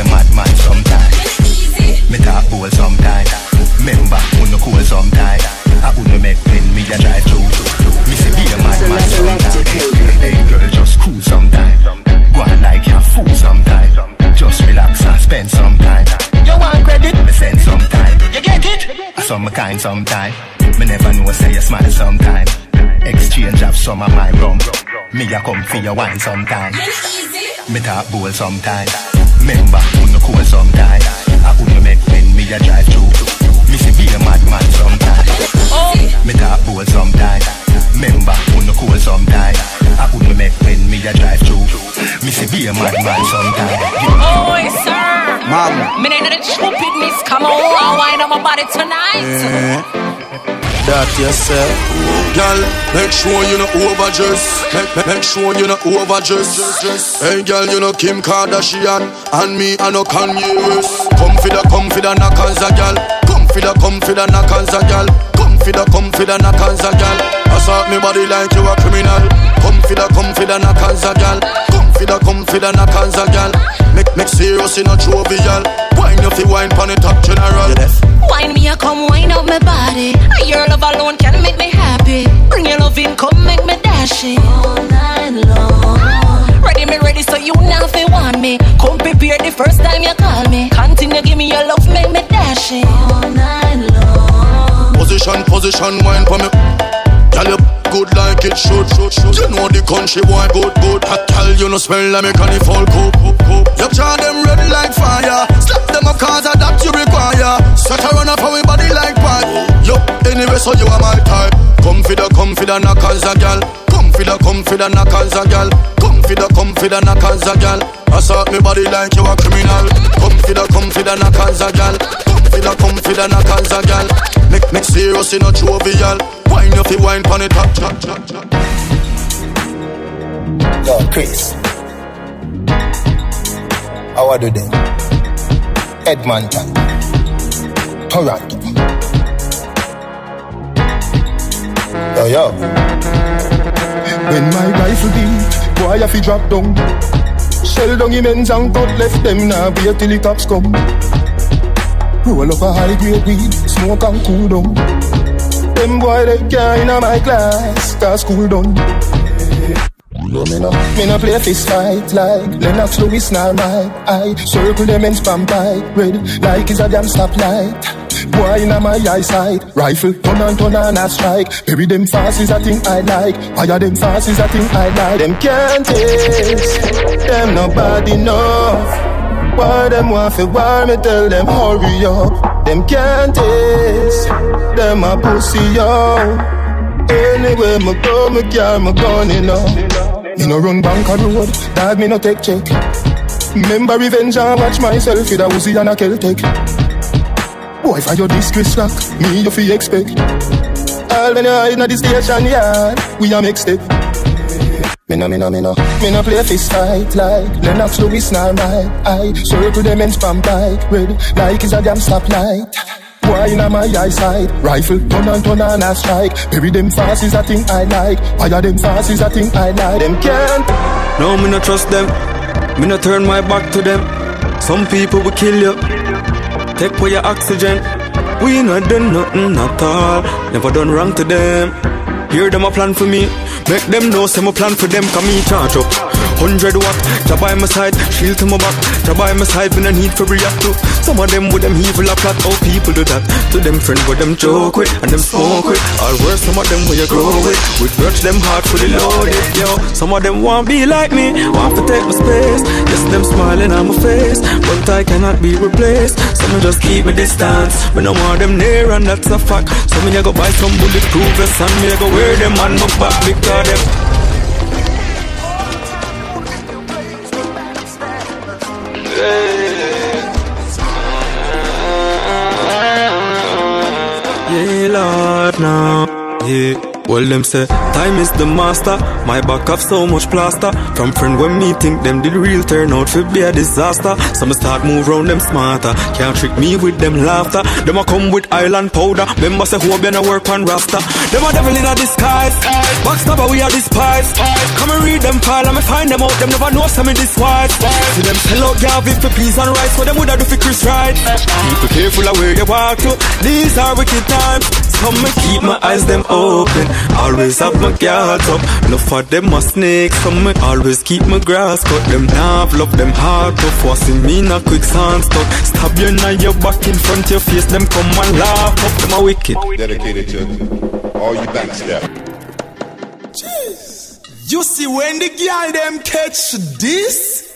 Be a madman sometime. Me talk bold sometime. Remember, when the cool sometime. I wouldn't make when me a drive through. Me say be a madman sometime. Hey girl, just cool sometime. Go on like you a fool sometime. Just relax and spend some time. You want credit? Me send sometime. You get it? I my kind sometime. Me never know say you smile sometime. Exchange of some of my rum. Me a come for your wine sometime. Me talk bold sometime. Remember, who no cool sometime. I who no make when me a drive through. Me see be a madman sometime. Oh. Me talk bold sometime. Remember, who no cool sometime. I who no make when me a drive through. Me see be a madman sometime. Oh, Oi, sir. Mom. Me name the stupidness. Come on, I'll wind up my body tonight. That yourself. Girl, make sure you not overdress. Make, make, sure you not overdress. Hey, girl, you know Kim Kardashian and me, I know Kanye West. Come for the, come for the knockanza, girl. Come for the, come for the knockanza, girl. Come for the, come for the knockanza, girl. Assault me body like you a criminal. Come for the, come for the knockanza, girl. Come for the, come for the knockanza, girl. Make, make serious in a jovial. Wine you fi wine pon the top general. Wine me, a come wine up my body. Your love alone can make me happy. Bring your love in, come make me dash it. All night long. Ah, ready, me ready, so you now fi want me. Come prepare the first time you call me. Continue, give me your love, make me dash it. All night long. Position, position, wine for me. Girl, you good like it should, should, should. You know the country boy good, good. Hot girl, you no smell like me fall coop, coop, coop. You draw them red like fire. Slap them up cause of that you require. Set her run up for body like pipe. Yo, anyway, so you are my type. Come for the, come for the knockers a gal. Come for the, come for the knockers a gal. Come for the, come for the knockers a gal. Assault me body like you a criminal. Come for the, come for the knockers a gal. Come for the, come for the knockers a gal. Make, make serious in a jovial. Wine you fi wine pon it top, top, top, top. Yo, Chris. How are you then? Edmonton. Toronto. Yo, yo. When my rifle beat, boy I fi drop down. Shell down immense and cut left them now wait till the cops come. Roll up a high grade weed, smoke and cool down. Them boy they can't in my class, cause cool down. No, me no, me no play fist fight like Lennox Lewis nor my I circle them and spam bike Red like is a damn stoplight Boy in my eyesight. Rifle, turn and turn and a strike. Bury them fast is a thing I like. Fire them fast is a thing I like. Them can't taste. Them nobody enough. Why them want fi war me? Tell them hurry up. Them can't taste. Them a pussy yo. Anyway me go me carry my gun you know. Me no run bank a road, dad me no take check. Remember revenge and watch myself. With a Uzi and a Celtic. Boy, for your disgrace slack, me you fi expect. All when you hide inna the station yard, we a make step. Me no, me no, me no, me no play fist fight like Lennox Lewis nor Mike. I circle them and spam bike, red like is a damn stoplight. Boy in my eyesight Rifle, turn and turn and a strike. Bury them fast is a thing I like. Fire them fast is a thing I like. Them can't. No, me no trust them. Me no turn my back to them. Some people will kill you Take away your oxygen. We not done nothing at all. Never done wrong to them. Hear them a plan for me. Make them know my plan for them. Come me charge up hundred watt. Ja by my side, shield to my back. Ja by my side, when I need for react to. Some of them with them evil a plot. How people do that to them friend, with them joke with and them smoke with. Or worse, some of them where you grow with. We grudge them heart fully loaded. Yo, some of them want be like me, want to take my space. Yes, them smiling on my face, but I cannot be replaced. Some just keep me distance, but no more them near, and that's a fact. So me I go buy some bulletproof vests and me I go wear them on my back because them. Yeah, Lord, now. Yeah. Well, them say, time is the master. My back have so much plaster. From friend when me think them did real turn out to be a disaster. Some start move round them smarter. Can't trick me with them laughter. Them a come with island powder. Member say who been a work on rasta. Them a devil in a disguise. Backstabber we are despise. Come and read them file me find them out. Them never know some in this wise. See them sell out Garvey for peace and rights. What them would do for Chris right. People careful of where you walk to. These are wicked times. Come and keep my eyes them open. Always have my guards up. No for them a snake. Some me always keep my grass cut. Them nav love them hard tough. Forcing me in a quicksand stuck. Stab you now your back in front your face. Them come and laugh up. Them a wicked. Dedicated to all you backstab. You see when the girl them catch this?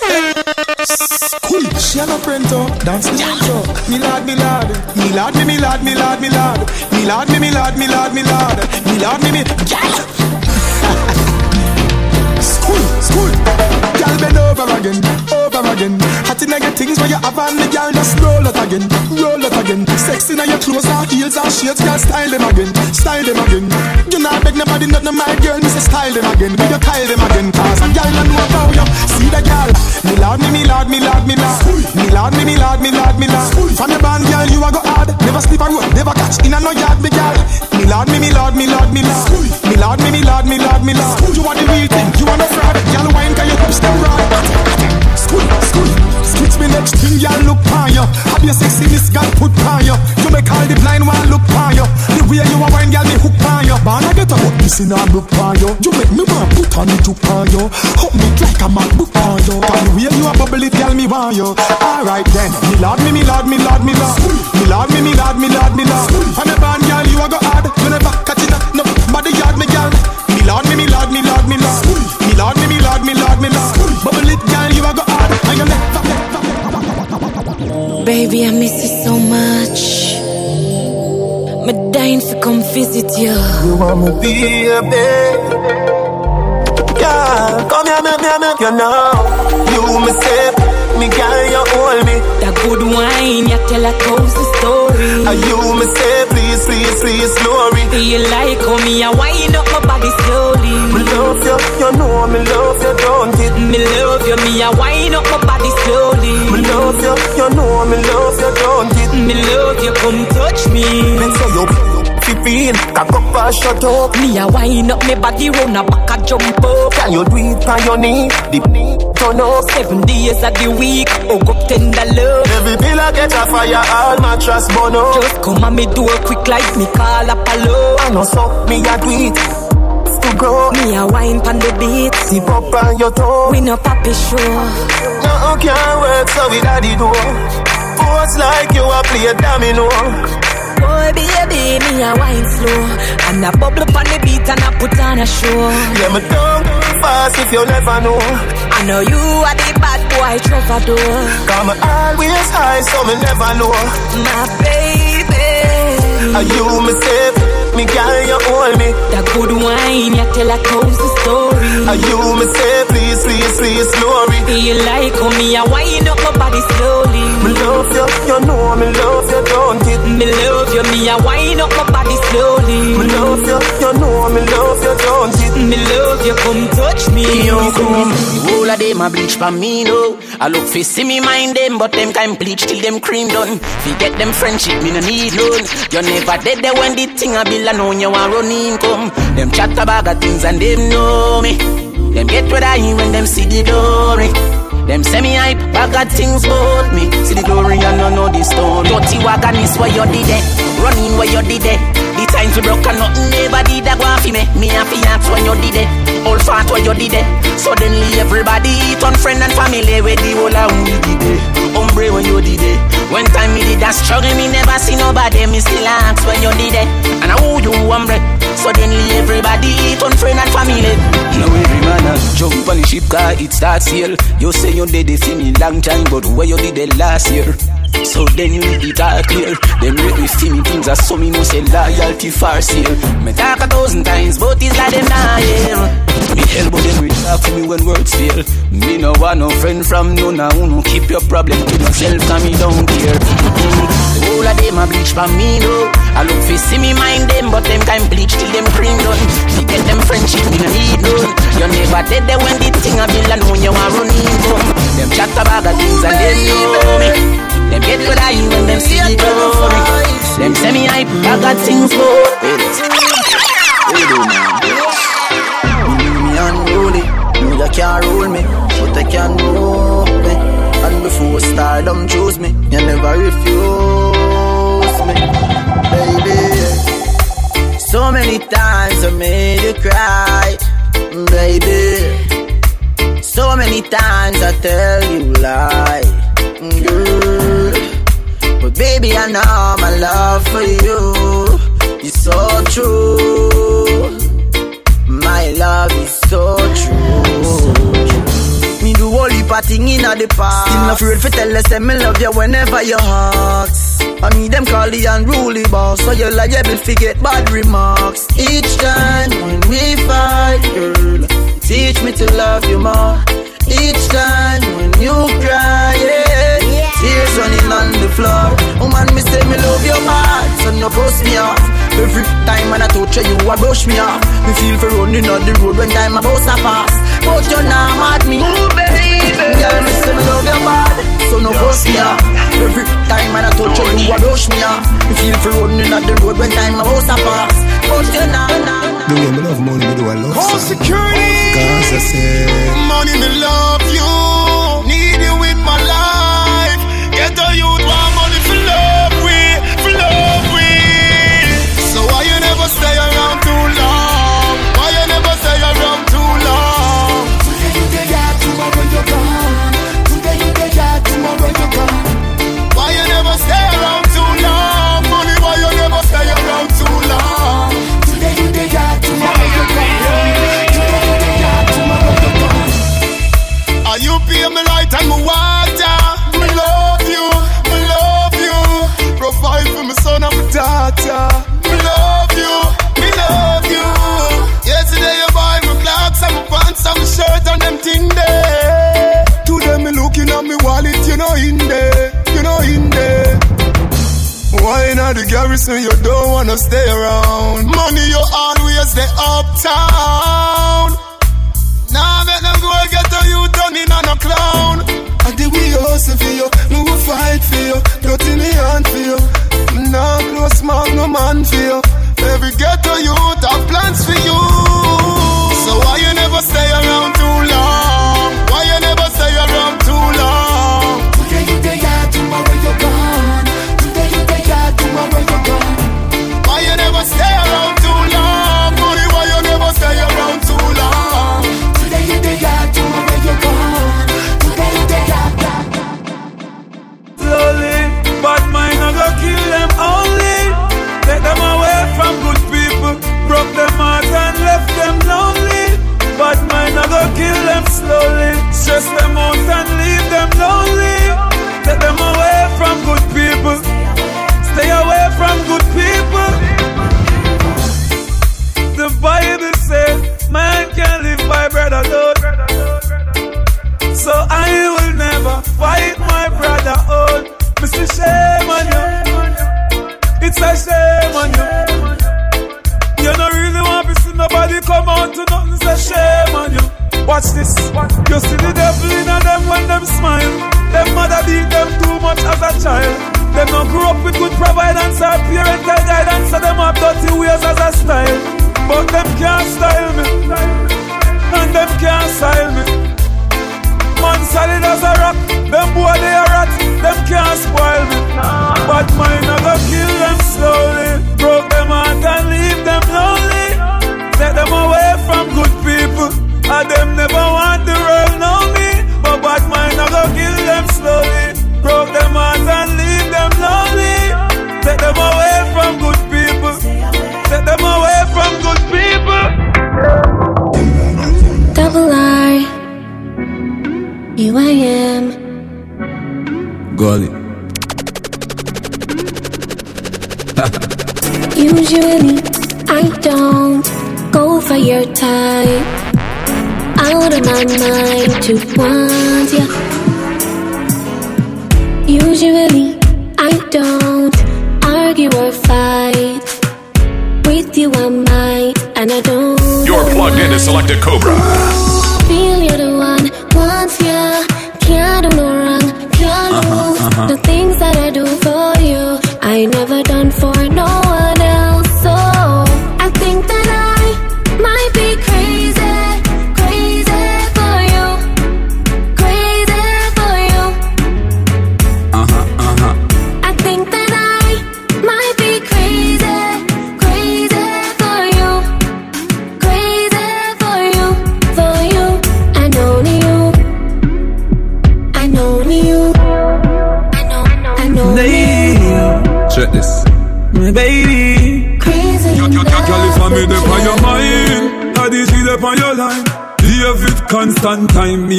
Cool, she a prento, dance me lord, me lord, me lord, me lord, me me lord, me lord, me lord, me lord, me me lord, me lord, me lord, me lord, me me, girl. <laughs> School, school, girl bend over again, over again. Hot inna your things where you have on the girl just roll it again, roll it again. Sexy inna your clothes and heels and shades, girl style them again, style them again. You not beg nobody, not no my girl, me say style them again, me you tile them again. Cause a girl I know about you, see the girl, me lord, me me lord, me lord, me lord, me lord, me me lord, me lord, me lord. From your band girl, you a go hard, never sleep a road, never catch inna no yard, me girl. Me lord, me me lord, me lord, me lord, me lord, me me lord, me lord, me lord. You are the real thing, you are no fraud, girl wine 'cause you hips them right. School, school. Skits me next thing, y'all look on you. Have your sexiness, God put on you. You make all the blind one look on you. The way you are wine, girl, me hook on you. But I get a good missing and look on you. Make me want put on it to on you. Hug me like a man book on. Cause the way you are bubble it, girl, me want you. Alright then. Me lord, me, me lord, me lord, me lord. Me lord, me, me lord, me lord, me lord. From the band, girl, you a go hard. You never catch it up. No, body yard, me girl. Me lord, me, me lord, me lord, me lord. Me lord, me, me lord, me lord, me lord. It, girl, you a go hard. And you never Baby, I miss you so much. Me dying to come visit you. You want me baby? Yeah, come here, make me, make you know. You me say, me girl, you hold me. That good wine, you tell a cozy story. And you me say, please, please, please, glory. You like how me a wind up my body slowly. Me love you, you know me love you, don't it? Me love you, me a wind up my body slowly. Me love you, you know me love you, don't it? Me love you, come touch me. Let's say you feel, cock up and shut up. Me a wind up me body, run a back a jump up. Can you do it on your knee? The turn up. Seven days of the week, hug up tender love. Every pillar get a fire, all mattress burn up. Just come and me do a quick like me call up hello. I know so, me a do it. To grow. Me a wine pan the beat. Zip up on your toe. We no papi show. No can't work, so we daddy do. Force like you a play a domino. Boy, baby, me a wine slow. And a bubble on the beat and I put on a show. Yeah, me don't fast if you never know. I know you are the bad boy Trevor do Come on always high so me never know. My baby. Are you me safe? Me girl, you hold me. That good wine, you tell a cozy story. Are you me say, please, please, please, glory? You like how me a wind up my body slowly? Me love you, you know me love you, don't it? Me love you, me a wind up my body slowly. Me love you, you know me love you, don't it? Me love you, come touch me, Yo, oh, come All of them a bleach for me, no I look fi see me mind them But them kind bleach till them cream done get them friendship, me no need loan You never dead there when the thing I know you want run income Them chat about of things and them know me Them get what I when them see the glory them semi hype, I got things about me. See the glory and no know the story. Dirty wagon is where you did it. Running where you did it. The times we broke and nothing never did that go for me. Me and fiance when you did it. Old fat when you did it. Suddenly everybody turn friend and family with the whole of we did it. Hombre when you did it. When time me did that struggle, me never see nobody. Me still ask when you did it. And I who you hombre. Suddenly everybody turn friend and family. Now every man a jump on the ship car, it starts here. You say you did it see me long time, but where you did it last year? So then you need it all clear. Them really see me things are so me no say loyalty far sale. Me talk a thousand times, but it's like them hear. Me elbow them will talk to me when words fail. Me no want no friend from no now. No keep your problem to yourself, cause me don't care. Mm-hmm. The of them a bleach for me though. I look fi see me mind them, but them kind bleach till them cream done. Me get them friendship, me no need none. You never dead there when the thing a bill and when you a running come. Them chat about the things and them know me. Them get I you when them see the glory. Them say me hype, I got things for. Wait it. Wait it, man. Me know me unruly, know you can't rule me, but they can move me. And before stardom choose me, you never refuse me, baby. So many times I made you cry, baby. So many times I tell you lie, girl. Baby, I know my love for you is so true. My love is so true. Me do all heap of thing in the past. Still not afraid to tell us me love you whenever you ask. I me them call the unruly boss, so you liable to get bad remarks. Each time when we fight, girl, teach me to love you more. Each time when you cry, yeah, tears running on the floor. Woman, me say me love you bad, so no post me off. Every time when I touch you, you a brush me off. Me feel for running on the road when time about to pass. But you're not mad me, Ooh, baby. Girl, me say me love you bad, so no post me off. Every time when I touch you, you a brush me off. Me feel for running on the road when time about to pass. But you're not, not. The way me love money, me do I love Call security. Cause I say, Money me love watch this. You see the devil in them when them smile. Them mother beat them too much as a child. Them not grow up with good providence or parental guidance, so them have dirty ways as a style. But them can't style me, and them can't style me. Man solid as a rock, them boy they are rat, them can't spoil me. But mine I go kill them slowly, broke them heart and leave them lonely. Set them away from good people. And them never want the world know me. But bad mind, I go kill them slowly. Broke them hearts and leave them lonely. Take them away from good people. Take them away from good people. Double R. Here I am. Got it. Usually, I don't go for your type. Out of my mind to want ya. Usually, I don't argue or fight. With you, I might, and I don't. You're plugged into Selected Cobra.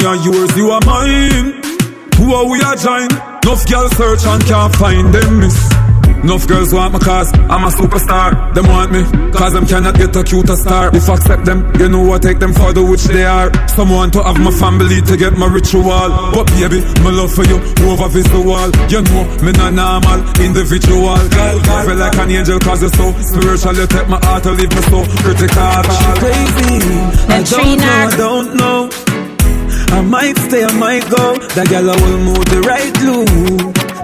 Time, me and yours, you are mine. Who are we are join? Enough girls search and can't find them miss. Enough girls want my cause, I'm a superstar. Them want me, cause them cannot get a cuter star. If I accept them, you know I take them for the which they are. Someone to have my family to get my ritual. But baby, my love for you over visual. You know, me not normal, individual. Girl, girl, feel like an angel cause you're so spiritual. You take my heart to leave me so critical. She crazy, I don't know, I don't know. I might stay, I might go. That I will move the right glue.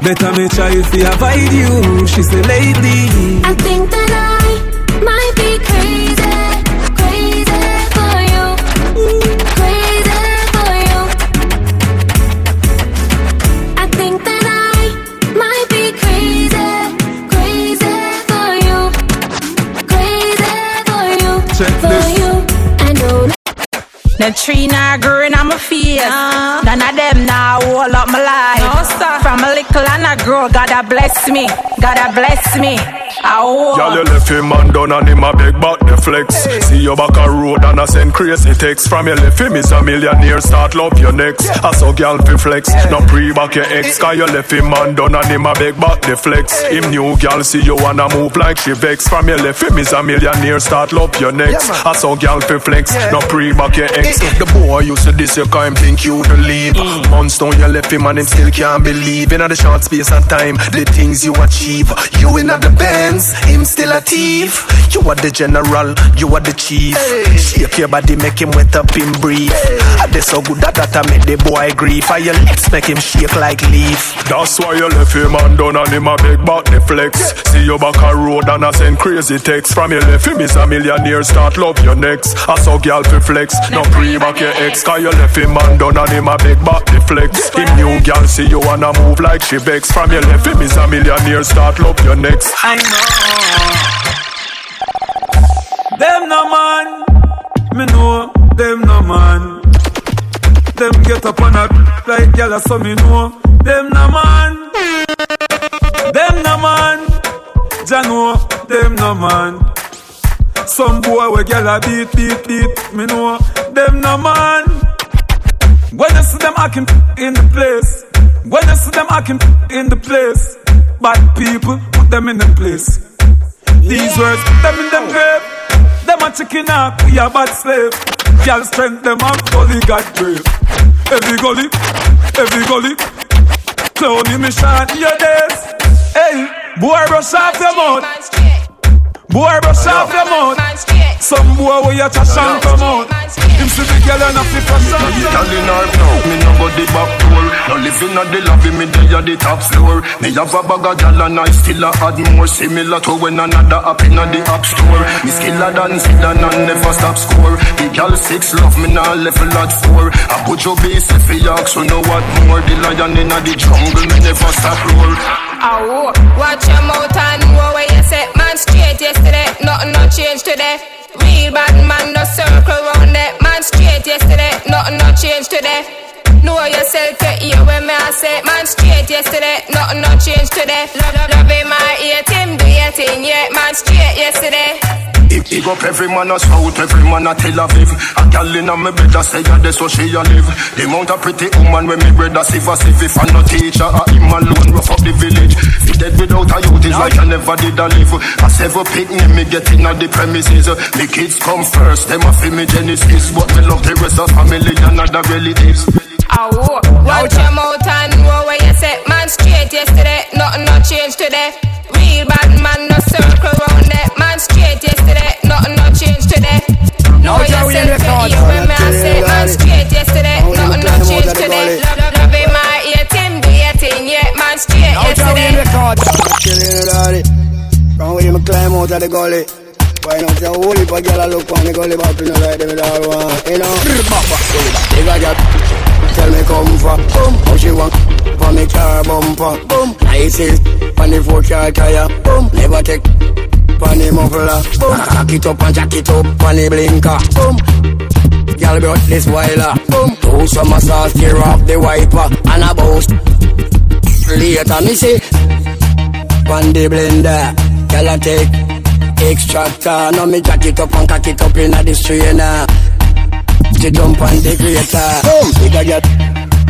Better me try if I avoid you. She say, lady. I think that I The tree now growing on my face. Uh-huh. None of them now hold up my life. From a little and I grow, gotta bless me. Gotta bless me. Girl, you left him man down and him a beg back the flex. See you back a road and I send crazy text. From you left him is a millionaire, start love your next. I saw girl fi flex, no pre back your ex. Cause you left him man down and him a beg back the flex. Him new girl see you wanna move like she vex. From you left him is a millionaire, start love your next. I saw girl fi flex, no pre back your ex. The boy used to this, you can't think you to leave. Months mm. down you left him and him still can't believe. In the short space of time, the things you achieve. You in the bands, him still a thief. You are the general, you are the chief. Shake your body, make him wet up in brief. I they so good that that I make the boy grief. Fire your lips make him shake like leaf. That's why you left him and done and him a big back the flex. See you back a road and I send crazy text. From you left him is a millionaire, start love your next. I saw girl fi flex, no pre back your ex. Cause you left him and done and him a big back the flex. Him new girl see you wanna move like she vex. From you left him is a millionaire, start love your next. I know. Them no man. Me know them no man. Them get up on a like gyal so me know. Them no man. Them no man. Jah know them no man. Some boy we gyal a beat beat beat. Me know them no man. When you see them acting in the place, when you see them acting in the place, bad people put them in the place. These words put them in them grave. Them a chicken up, we a bad slave. Girl strength them up, holy God brave. Every gully, every gully, clowny me shine in your days. Hey, boy brush off your mouth. Boy brush off your mouth. Some boy where you trash and come out. Him see the girl and a flip a shot. Girl in her flow, me no go the back door. No living at the lobby, me dey at the top floor. Me have a bag of gal and I still a add more similar to when another up in the app store. Me skiller than Zidane and never stop score. The gal six love me now level at four. I put your base if you ask, so know what more. The lion in the jungle, me never stop roar. Oh, watch your mouth and know where you set man straight yesterday. Nothing no change today. Real bad man no circle round that man straight yesterday. Nothing no change today. Know yourself to hear when me I say man straight yesterday. Nothing no change today. Love, love, love him, I hate him, do your thing, yeah. Man straight yesterday. Big up every man a South, every man a Tel Aviv. A gal inna me bed a say that's how she a live. The amount of pretty woman when me brother sieve a sieve. If I no teacher, a him alone rough up the village. Fi dead without a youth is like I never did a live. A several picnic me get inna the premises. Me kids come first, them a fi me genesis. But me love the rest of family and other relatives. Oh, watch your mouth and know where you set man straight yesterday. Nothing not changed today. Real bad man no circle round that man straight yesterday. Nothing not changed today. Where you set you when me I say man straight yesterday. Nothing not changed today. Love, love in my ear, Tim dating, yeah man straight yesterday. Chillin' with daddy. Come with him, climb out of the gully. Why not say heap of gyal a look on the gully but you know like them all want, you know. If I got tell me come for boom, how she want for me car bumper boom. Nice is on the four car tire boom. Never take on the muffler boom. Jack it up and jack it up on the blinker boom. Girl brought this whiler boom. Do some massage, tear off the wiper and a boost. Later me say on the blender, girl I take extractor. Now me jack it up and cock it up inna the strainer. She jump on the grater. Boom, bigger get.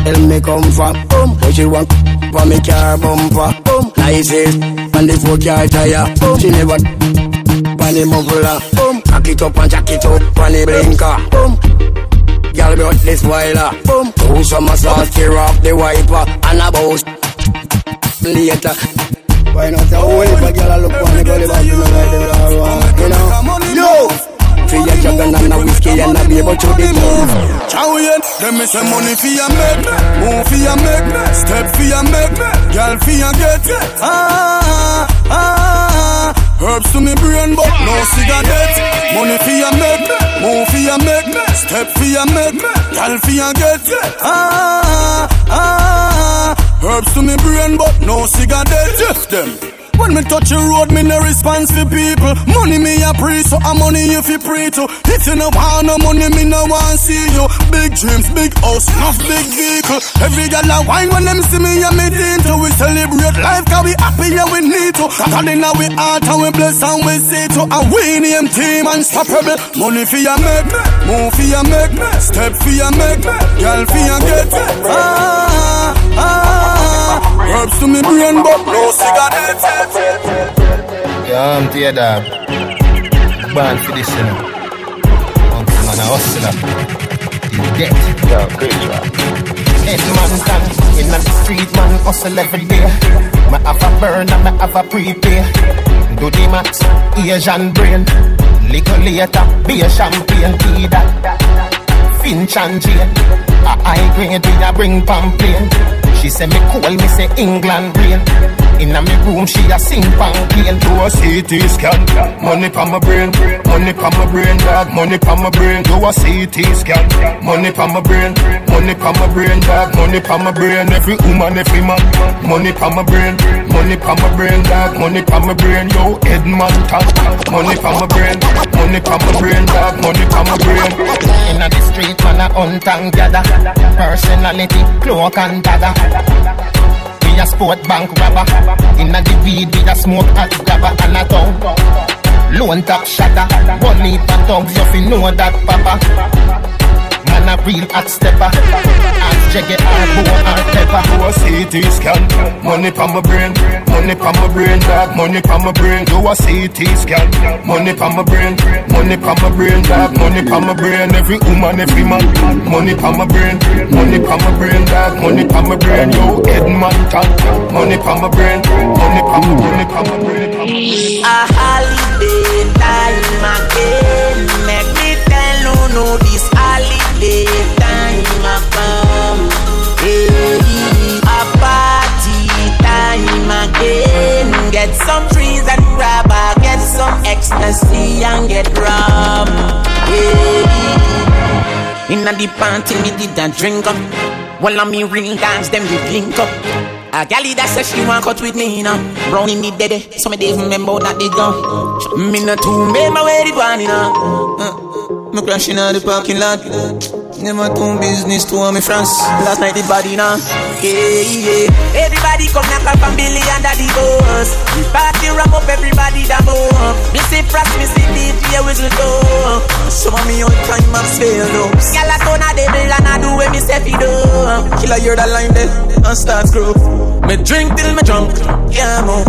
Tell me come from boom. What she want for me car bumper. Boom, nice is on the four car tire. Boom, she never on the muffler. Boom, cock it up and jack it up on the blinker. Boom. Girl brought this whiler. Boom, do some massage, tear off the wiper and a boost. Later. Why not a whole heap of gyal a look on the gully but you know like them all want, you know. Yo! For your juggle and a whiskey and a beer but you the glove. Chow yen, them me say money for ya make, me, move for ya make, me, step for ya make, me, girl for ya get. Ah, ah, herbs to me brain but no cigarette. Money for ya make, me, move for ya make, me, step for ya make, me, girl for ya get. Ah, ah, herbs to me brain but no cigarette. Just them. When me touch a road, me no response for people. Money me a pre, so I'm money if you pray to. If you no want no money, me no want see you. Big dreams, big house, enough big vehicle. Every girl a wine when them see me and me into. We celebrate life, cause we happy and we need to. God in our heart and we bless and we see to. And we name team unstoppable. Money for ya make, move for ya make, step for ya make, girl for ya get. Ah, ah, herbs to me brain, but no cigarette. Yo, I'm to your dog. Born for this, you know. Uncle man, a hustler. You get. Yo, great job. Head man down in the street, man hustle every day. Me have a burn and me have a prepay. Do the max, Asian brain. Little later, be a champagne tea that. Finch and Jane. A high grade, we a bring pamphlet. She say me cool, me say England rain. Inna me room, she a sing pang plane to a CT scan. Money pa my brain, money pa my brain, dog. Money pa my brain, do a CT scan. Money pa my brain, money pa my brain, dog. Money pa my brain, every woman, every man. Money pa my brain, money pa my brain, dog. Money pa my brain, yo, Edman talk. Money pa my brain, money pa my brain, dog. Money pa my brain. Inna the street, man a hunt and gather. Personality, cloak and dagger. A sport bank robber. Inna the weed, we a smoke hot grabber and a tongue. Lone top shatter. One leap of you fi know that papa. Man a real hot stepper. Ask Jaggy or Bone or Pepper. Do a CT scan. Money pa my brain, money pa my brain, dog. Money pa my brain. Do a CT scan. Money pa my brain, money pa my brain, dog. Money pa my brain. Every woman, every man. Money pa my brain, money pa my brain, dog. Money pa my brain. Yo, Edman talk. Money pa my brain, money pa my, money pa my brain. A holiday time again. Make me tell you no this holiday time a come. Hey, a party time again. Get some trees and rubber, get some ecstasy and get rum. Yeah. Inna the party me did a drink up. While I me ring dance, them we link up. A galley that says she want cut with me now. Brownie me dead, so me dey remember that they gone. Me not too me my way it one, know. Uh, me crashing out the parking lot. Never do business to me France. Last night the body now. Yeah, yeah. Everybody come knock up and Billy under the bus. The party wrap up everybody that move. Me see Frost, me see DJ whistle. Some of me on time I'm fail though. Girl I turn a devil and I do what me say fi do. Killer hear that line there and start screw. Me drink till me drunk, yeah mo.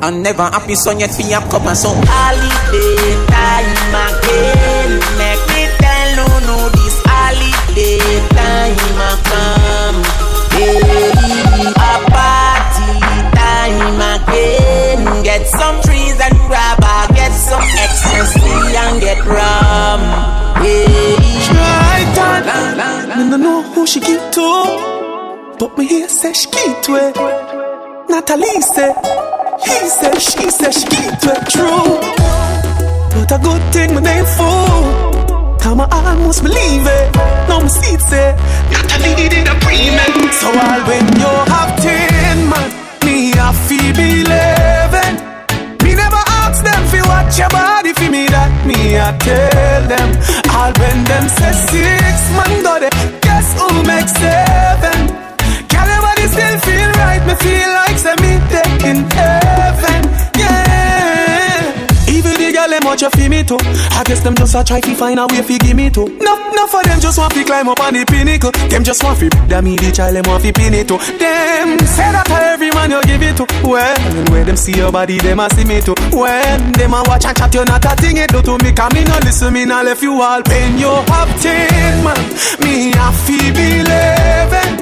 I'm never happy son yet fi a cup of some holiday Hey, a party time again. Get some trees and grab a get some ecstasy and get rum. Hey, Try that. Me no know who she give to, but me hear say she give to it. Natalie say, he say, she say she give to it. True, but a good thing my name fool. Come I almost believe it. Now me see it say, Natalie did a pre-med. So I'll when you have ten man, me I feel believing. Me never ask them fi watch your body fi me that me I tell them. All when them say six man got it, guess who make seven? Can everybody still feel right? Me feel like say me taking heaven, watch you feel me too. I guess them just a try to find a way fi give me too. No, no for them just want fi climb up on the pinnacle. Them just want fi that me the child them want fi pin it too. Them say that to every man you give it to. Well, when them see your body, them a see me too. When them a watch and chat, you not a thing it do to me. Come me no listen, me no left you all. When you have ten man, me a fi believing.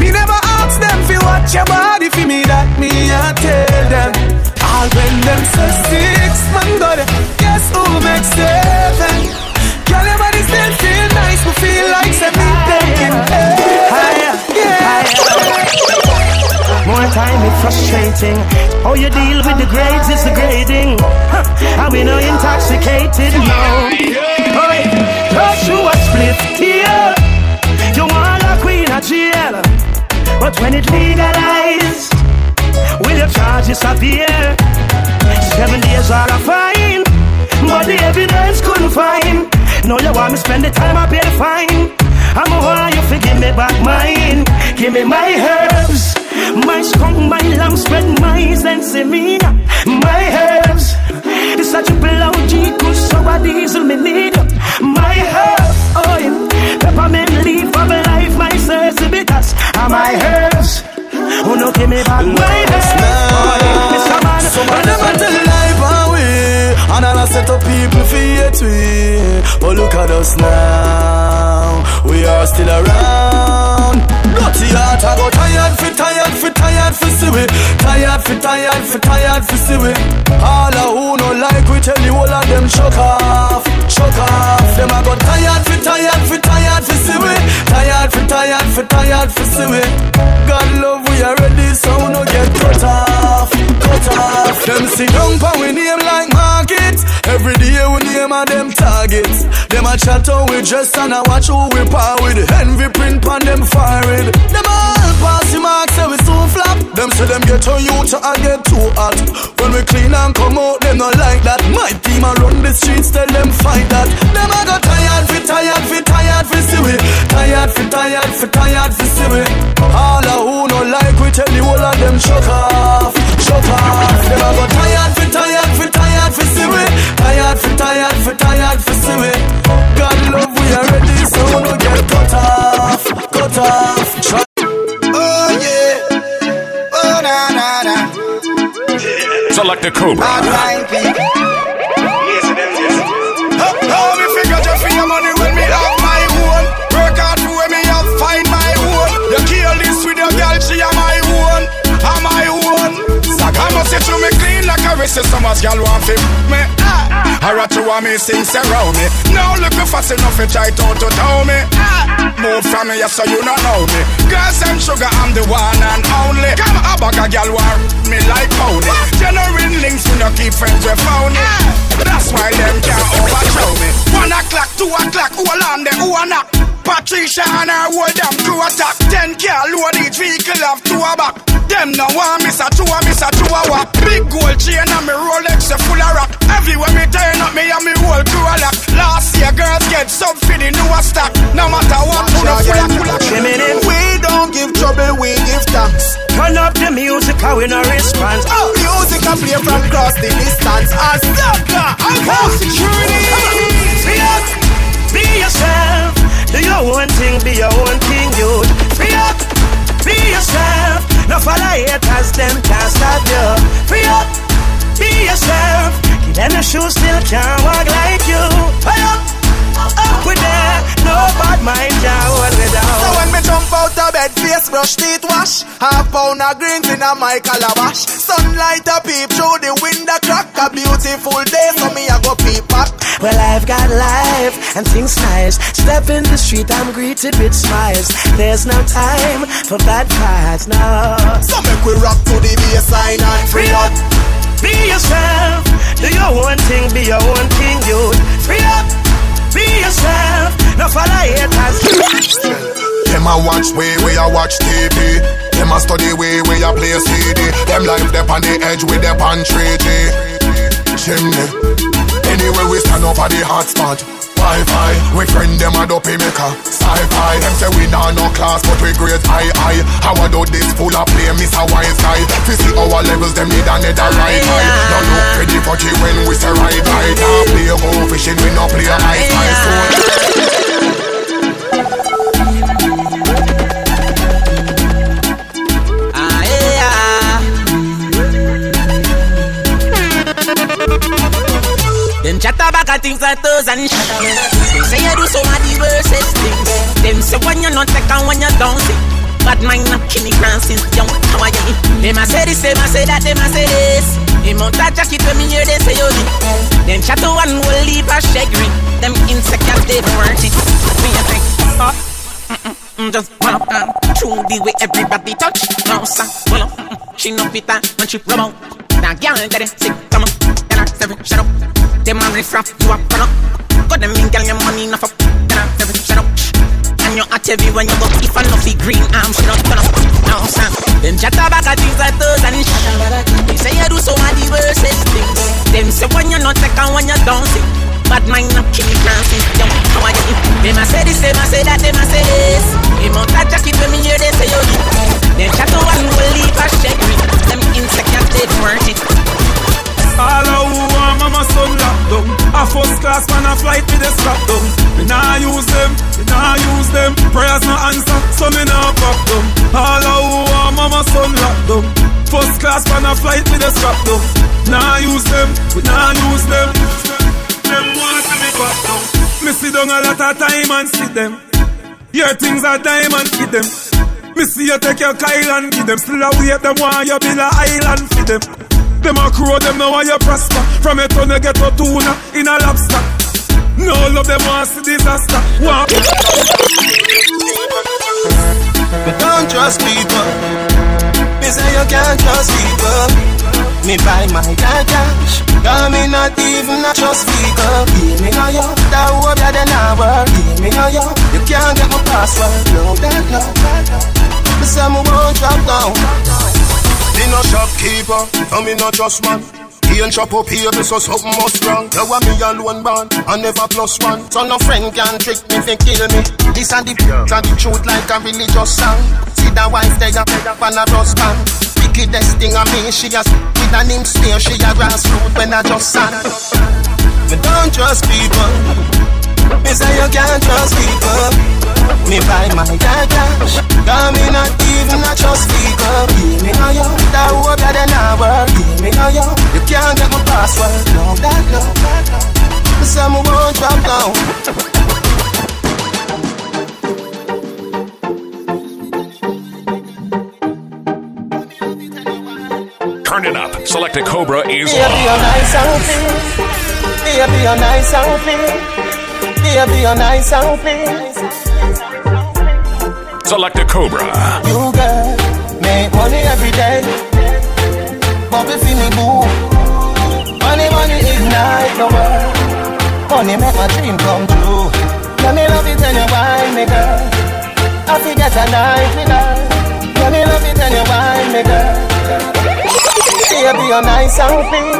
Me never ask them fi watch your body fi me that me a tell them. All when them say six man got it, guess who makes seven? Girl, your body still feel nice, me feel like say me taking Higher, higher. More time it's frustrating. How you deal with the grades is the grading. Huh. And we no intoxicated, no. Hey, crush you a split here. You want a queen of jail. But when it legalized, will your charges appear? Seven days are a fine, but the evidence couldn't find. No, you want me spend the time, I pay the fine. I'm a want you forgive me back mine. Give me my herbs, my skunk, my lamb spread, my sensimilla, my herbs. It's such a triple OG, good sour diesel, me need my herbs. Oh, yeah. peppermint leaf of life, my sensibilities, and my herbs. Oh, no, give me back my yeah. Mr. Man, So And I set up people for hate we But look at us now We are still around Dirty heart I go tired for tired for tired for see we Tired for tired for tired for see we All a who no like we tell you all of them shook off Shook off Them I go tired for tired for tired for see we Tired for tired for tired for see we God love we already so we no get cut off Cut off. Them sit down pa we name like markets. Every day we name a them targets. Them a chat how we dress and a watch who we par with. Envy print pan them forehead. Them all pass the mark say we soon flop. Them say them get on you to I get too hot. When we clean and come out them not like that. My team a run the streets tell them fight that. Them a go tired fi tired fi tired fi see we. Tired fi tired fi tired fi see we. All a who no like we tell the whole of them shut off Off Them a go tired fi tired fi tired fi see we Tired fi tired fi tired fi see we God love we already so we no get cut off Cut off Try Oh yeah. Oh na na na. Select a Cobra. Hardline people. Clean like a wrist, so much girl want fi me. Ah. Or a two of me sing around me. Now look fast enough to try to to tell me. Ah. Move from me, yes, so you not know me. Girls and sugar, I'm the one and only. Come a bag a girl war me like pony. Genuine links, we no keep friends with phony. That's why them can't overthrow me. One o'clock, two o'clock, hold on there, who a knock? Patricia and her whole damn crew attack. Ten car load each vehicle have two a back. Them no one miss a two a miss a two a walk. Big gold chain and me Rolex a full of rock. Everywhere me turn up, me and me whole crew a lock. Last year girls get for the new stock. No matter what, who no full of full of. We don't give trouble, we give thanks. Turn up the music, how we no response. Oh, music I play from across the distance. A sucker, I got security. Do your own thing, be your own thing, you. Free up, be yourself. No follow haters, them can't stop you. Free up, be yourself. Give them a shoe, still can't walk like you. Free up up with that. No bad mind can hold me down. So when me jump out of bed, face brush, teeth wash, half pound of greens in a my calabash. Sunlight a peep through the window crack. A beautiful day, so me a go peep back. Well, I've got life and things nice. Step in the street, I'm greeted with smiles. There's no time for bad vibes, no. So make we rock to the baseline and free up. Be yourself, do your own thing, be your own king, youth. Free up, be yourself, no follow haters. Them a watch way where I watch TV. Them a study way way I play CD. Them life them on the edge with their pan 3G. Chimney. Eh? Anyway we stand up at the hot spot. Wi-Fi, we friend them a dopey maker. Sci-fi, them say we nah no class but we grade high high. How I do this full of play, miss a wise guy. Fi see our levels, them need another right high. Now look pretty fucky when we say right right. Nah play go fishing, we no play ice ice. So Them chatter about things like toes and shut say you do some of the worstest things. Them say when you're not and when you don't see. But mine not kill me since young. How are you? Them a say this, them a say that, them a say this. Them out a jacket when me hear they say you. Them chatter one will leave a shaggy. Them insecure they weren't it. Me think, oh. Mm, just one up and through the way everybody touch. No, sir, well, mm, she no fit and she rub out. Now, girl, get it, sick, come on. Then I seven, shut up. Them a riff raff, you a run up. Got them in, girl, your money enough up. Then I seven, shut up. And you hot heavy when you go. If I no feel green arm, she not turn up. No, sir. Them chatter back at things like those and up. They say you do so many worstest things. Them say when you not and when you don't see. Bad mind not kill me Francis Young, how are you? Them a say this, them a say that, them a say this. Them out a jacket when me hear they say you. Them to one will leave a shake me. Them insecure, they worth it. All who want mama son locked down. A first class man a flight with a strap down. Me nah use them, me nah use them. Prayers no answer, so me nah pop them All who want mama son locked down. First class man a flight with a strap down. Nah use them, we nah use them Them want to me back down Me sit down a lot of time and see them Your things are diamond for them Me see you take your Kyle and give them Still a wait them want you build a island for them them a crow, them know why you prosper. From a ton get a tuna in a lobster. No love them want see disaster. Want But don't trust people. Me say you can't trust people. Me buy my car cash. Cause me not even a trust people. Give me no yo. That hope that they not work. Give me no yo. You can't get my password. No, that no. Me say me won't drop down. Me no shopkeeper, no me no trust man. He ain't chop up here, so something must wrong. You want me alone born, I never plus one. So no friend can trick me, fi kill me. This and the and the truth like a religious song. See that wife there, on a husband. Wickedest thing I mean, she has with an him stare, she a grassroots when I just sang. Me don't trust people. Me say you can't trust people. Me buy my car cash. Me not even a trust people. Give me no yo. That hope that they not work. Give me no yo. You can't get my password. No, that no. Me say won't drop down. Turn it up. Select a Cobra is Baby, you're nice and clean. Baby, you're nice clean. Baby, you're nice and clean. Select a Cobra. You girl make money every day. Bobby feel me boo. Money, money ignite the world. Money make my dream come true. Let me love it and you wine me girl. I forget a night with her. Let me love it and you wine me girl. Baby, you're nice and clean.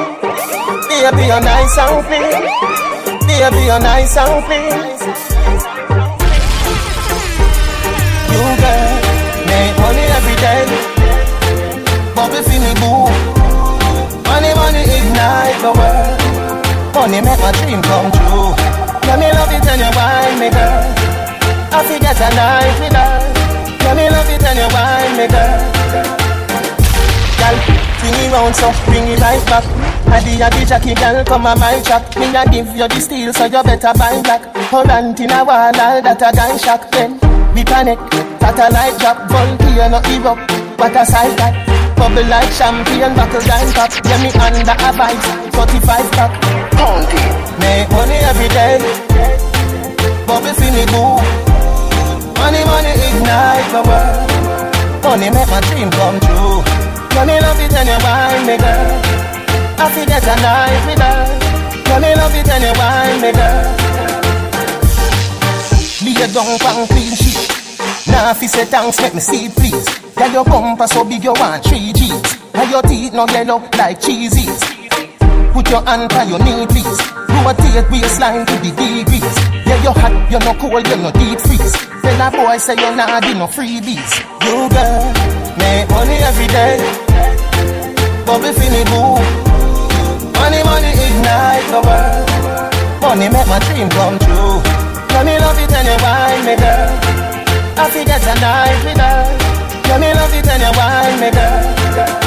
Baby, you're nice and clean. Baby, you're nice and clean. You girl make money every day. Bobby feel me boo. Money, money ignite the world. Money make my dream come true. Let me love it and you wine me girl. I forget a night with her. Let me love it and you wine me girl. Girl, bring it round so bring it right back. Addy a the jockey girl come on my track. Me a give you the steel so you better buy black. Current in a wall all that a gun shock. Then we panic, satellite drop, volcano erupt. What a sight that. Bubble like champagne, buckle down top. Yeah, me under a vice, 45 pack. County. Make money every day. Bubble see me go. Money, money ignite my world. Money make my dream come true. Money love it and you wine me girl. I feel get a night with her. Money love it wine me girl. Lay down pan clean sheet. Now if you say thanks, make me see please. Yeah, your bumper so big you want three G's. And your teeth no yellow like cheesies. Put your hand on your knee, please. Rotate waistline to the degrees. Yeah, you hot, you no cold, you no deep freeze. Tell a boy say you nah do no freebies. You girl, make money every day. Bubble for me boo. Money, ignite the world. Money make my dream come true. Money love it and you wine me girl. I forget a night with her. Yeah, me love it and you wine me girl.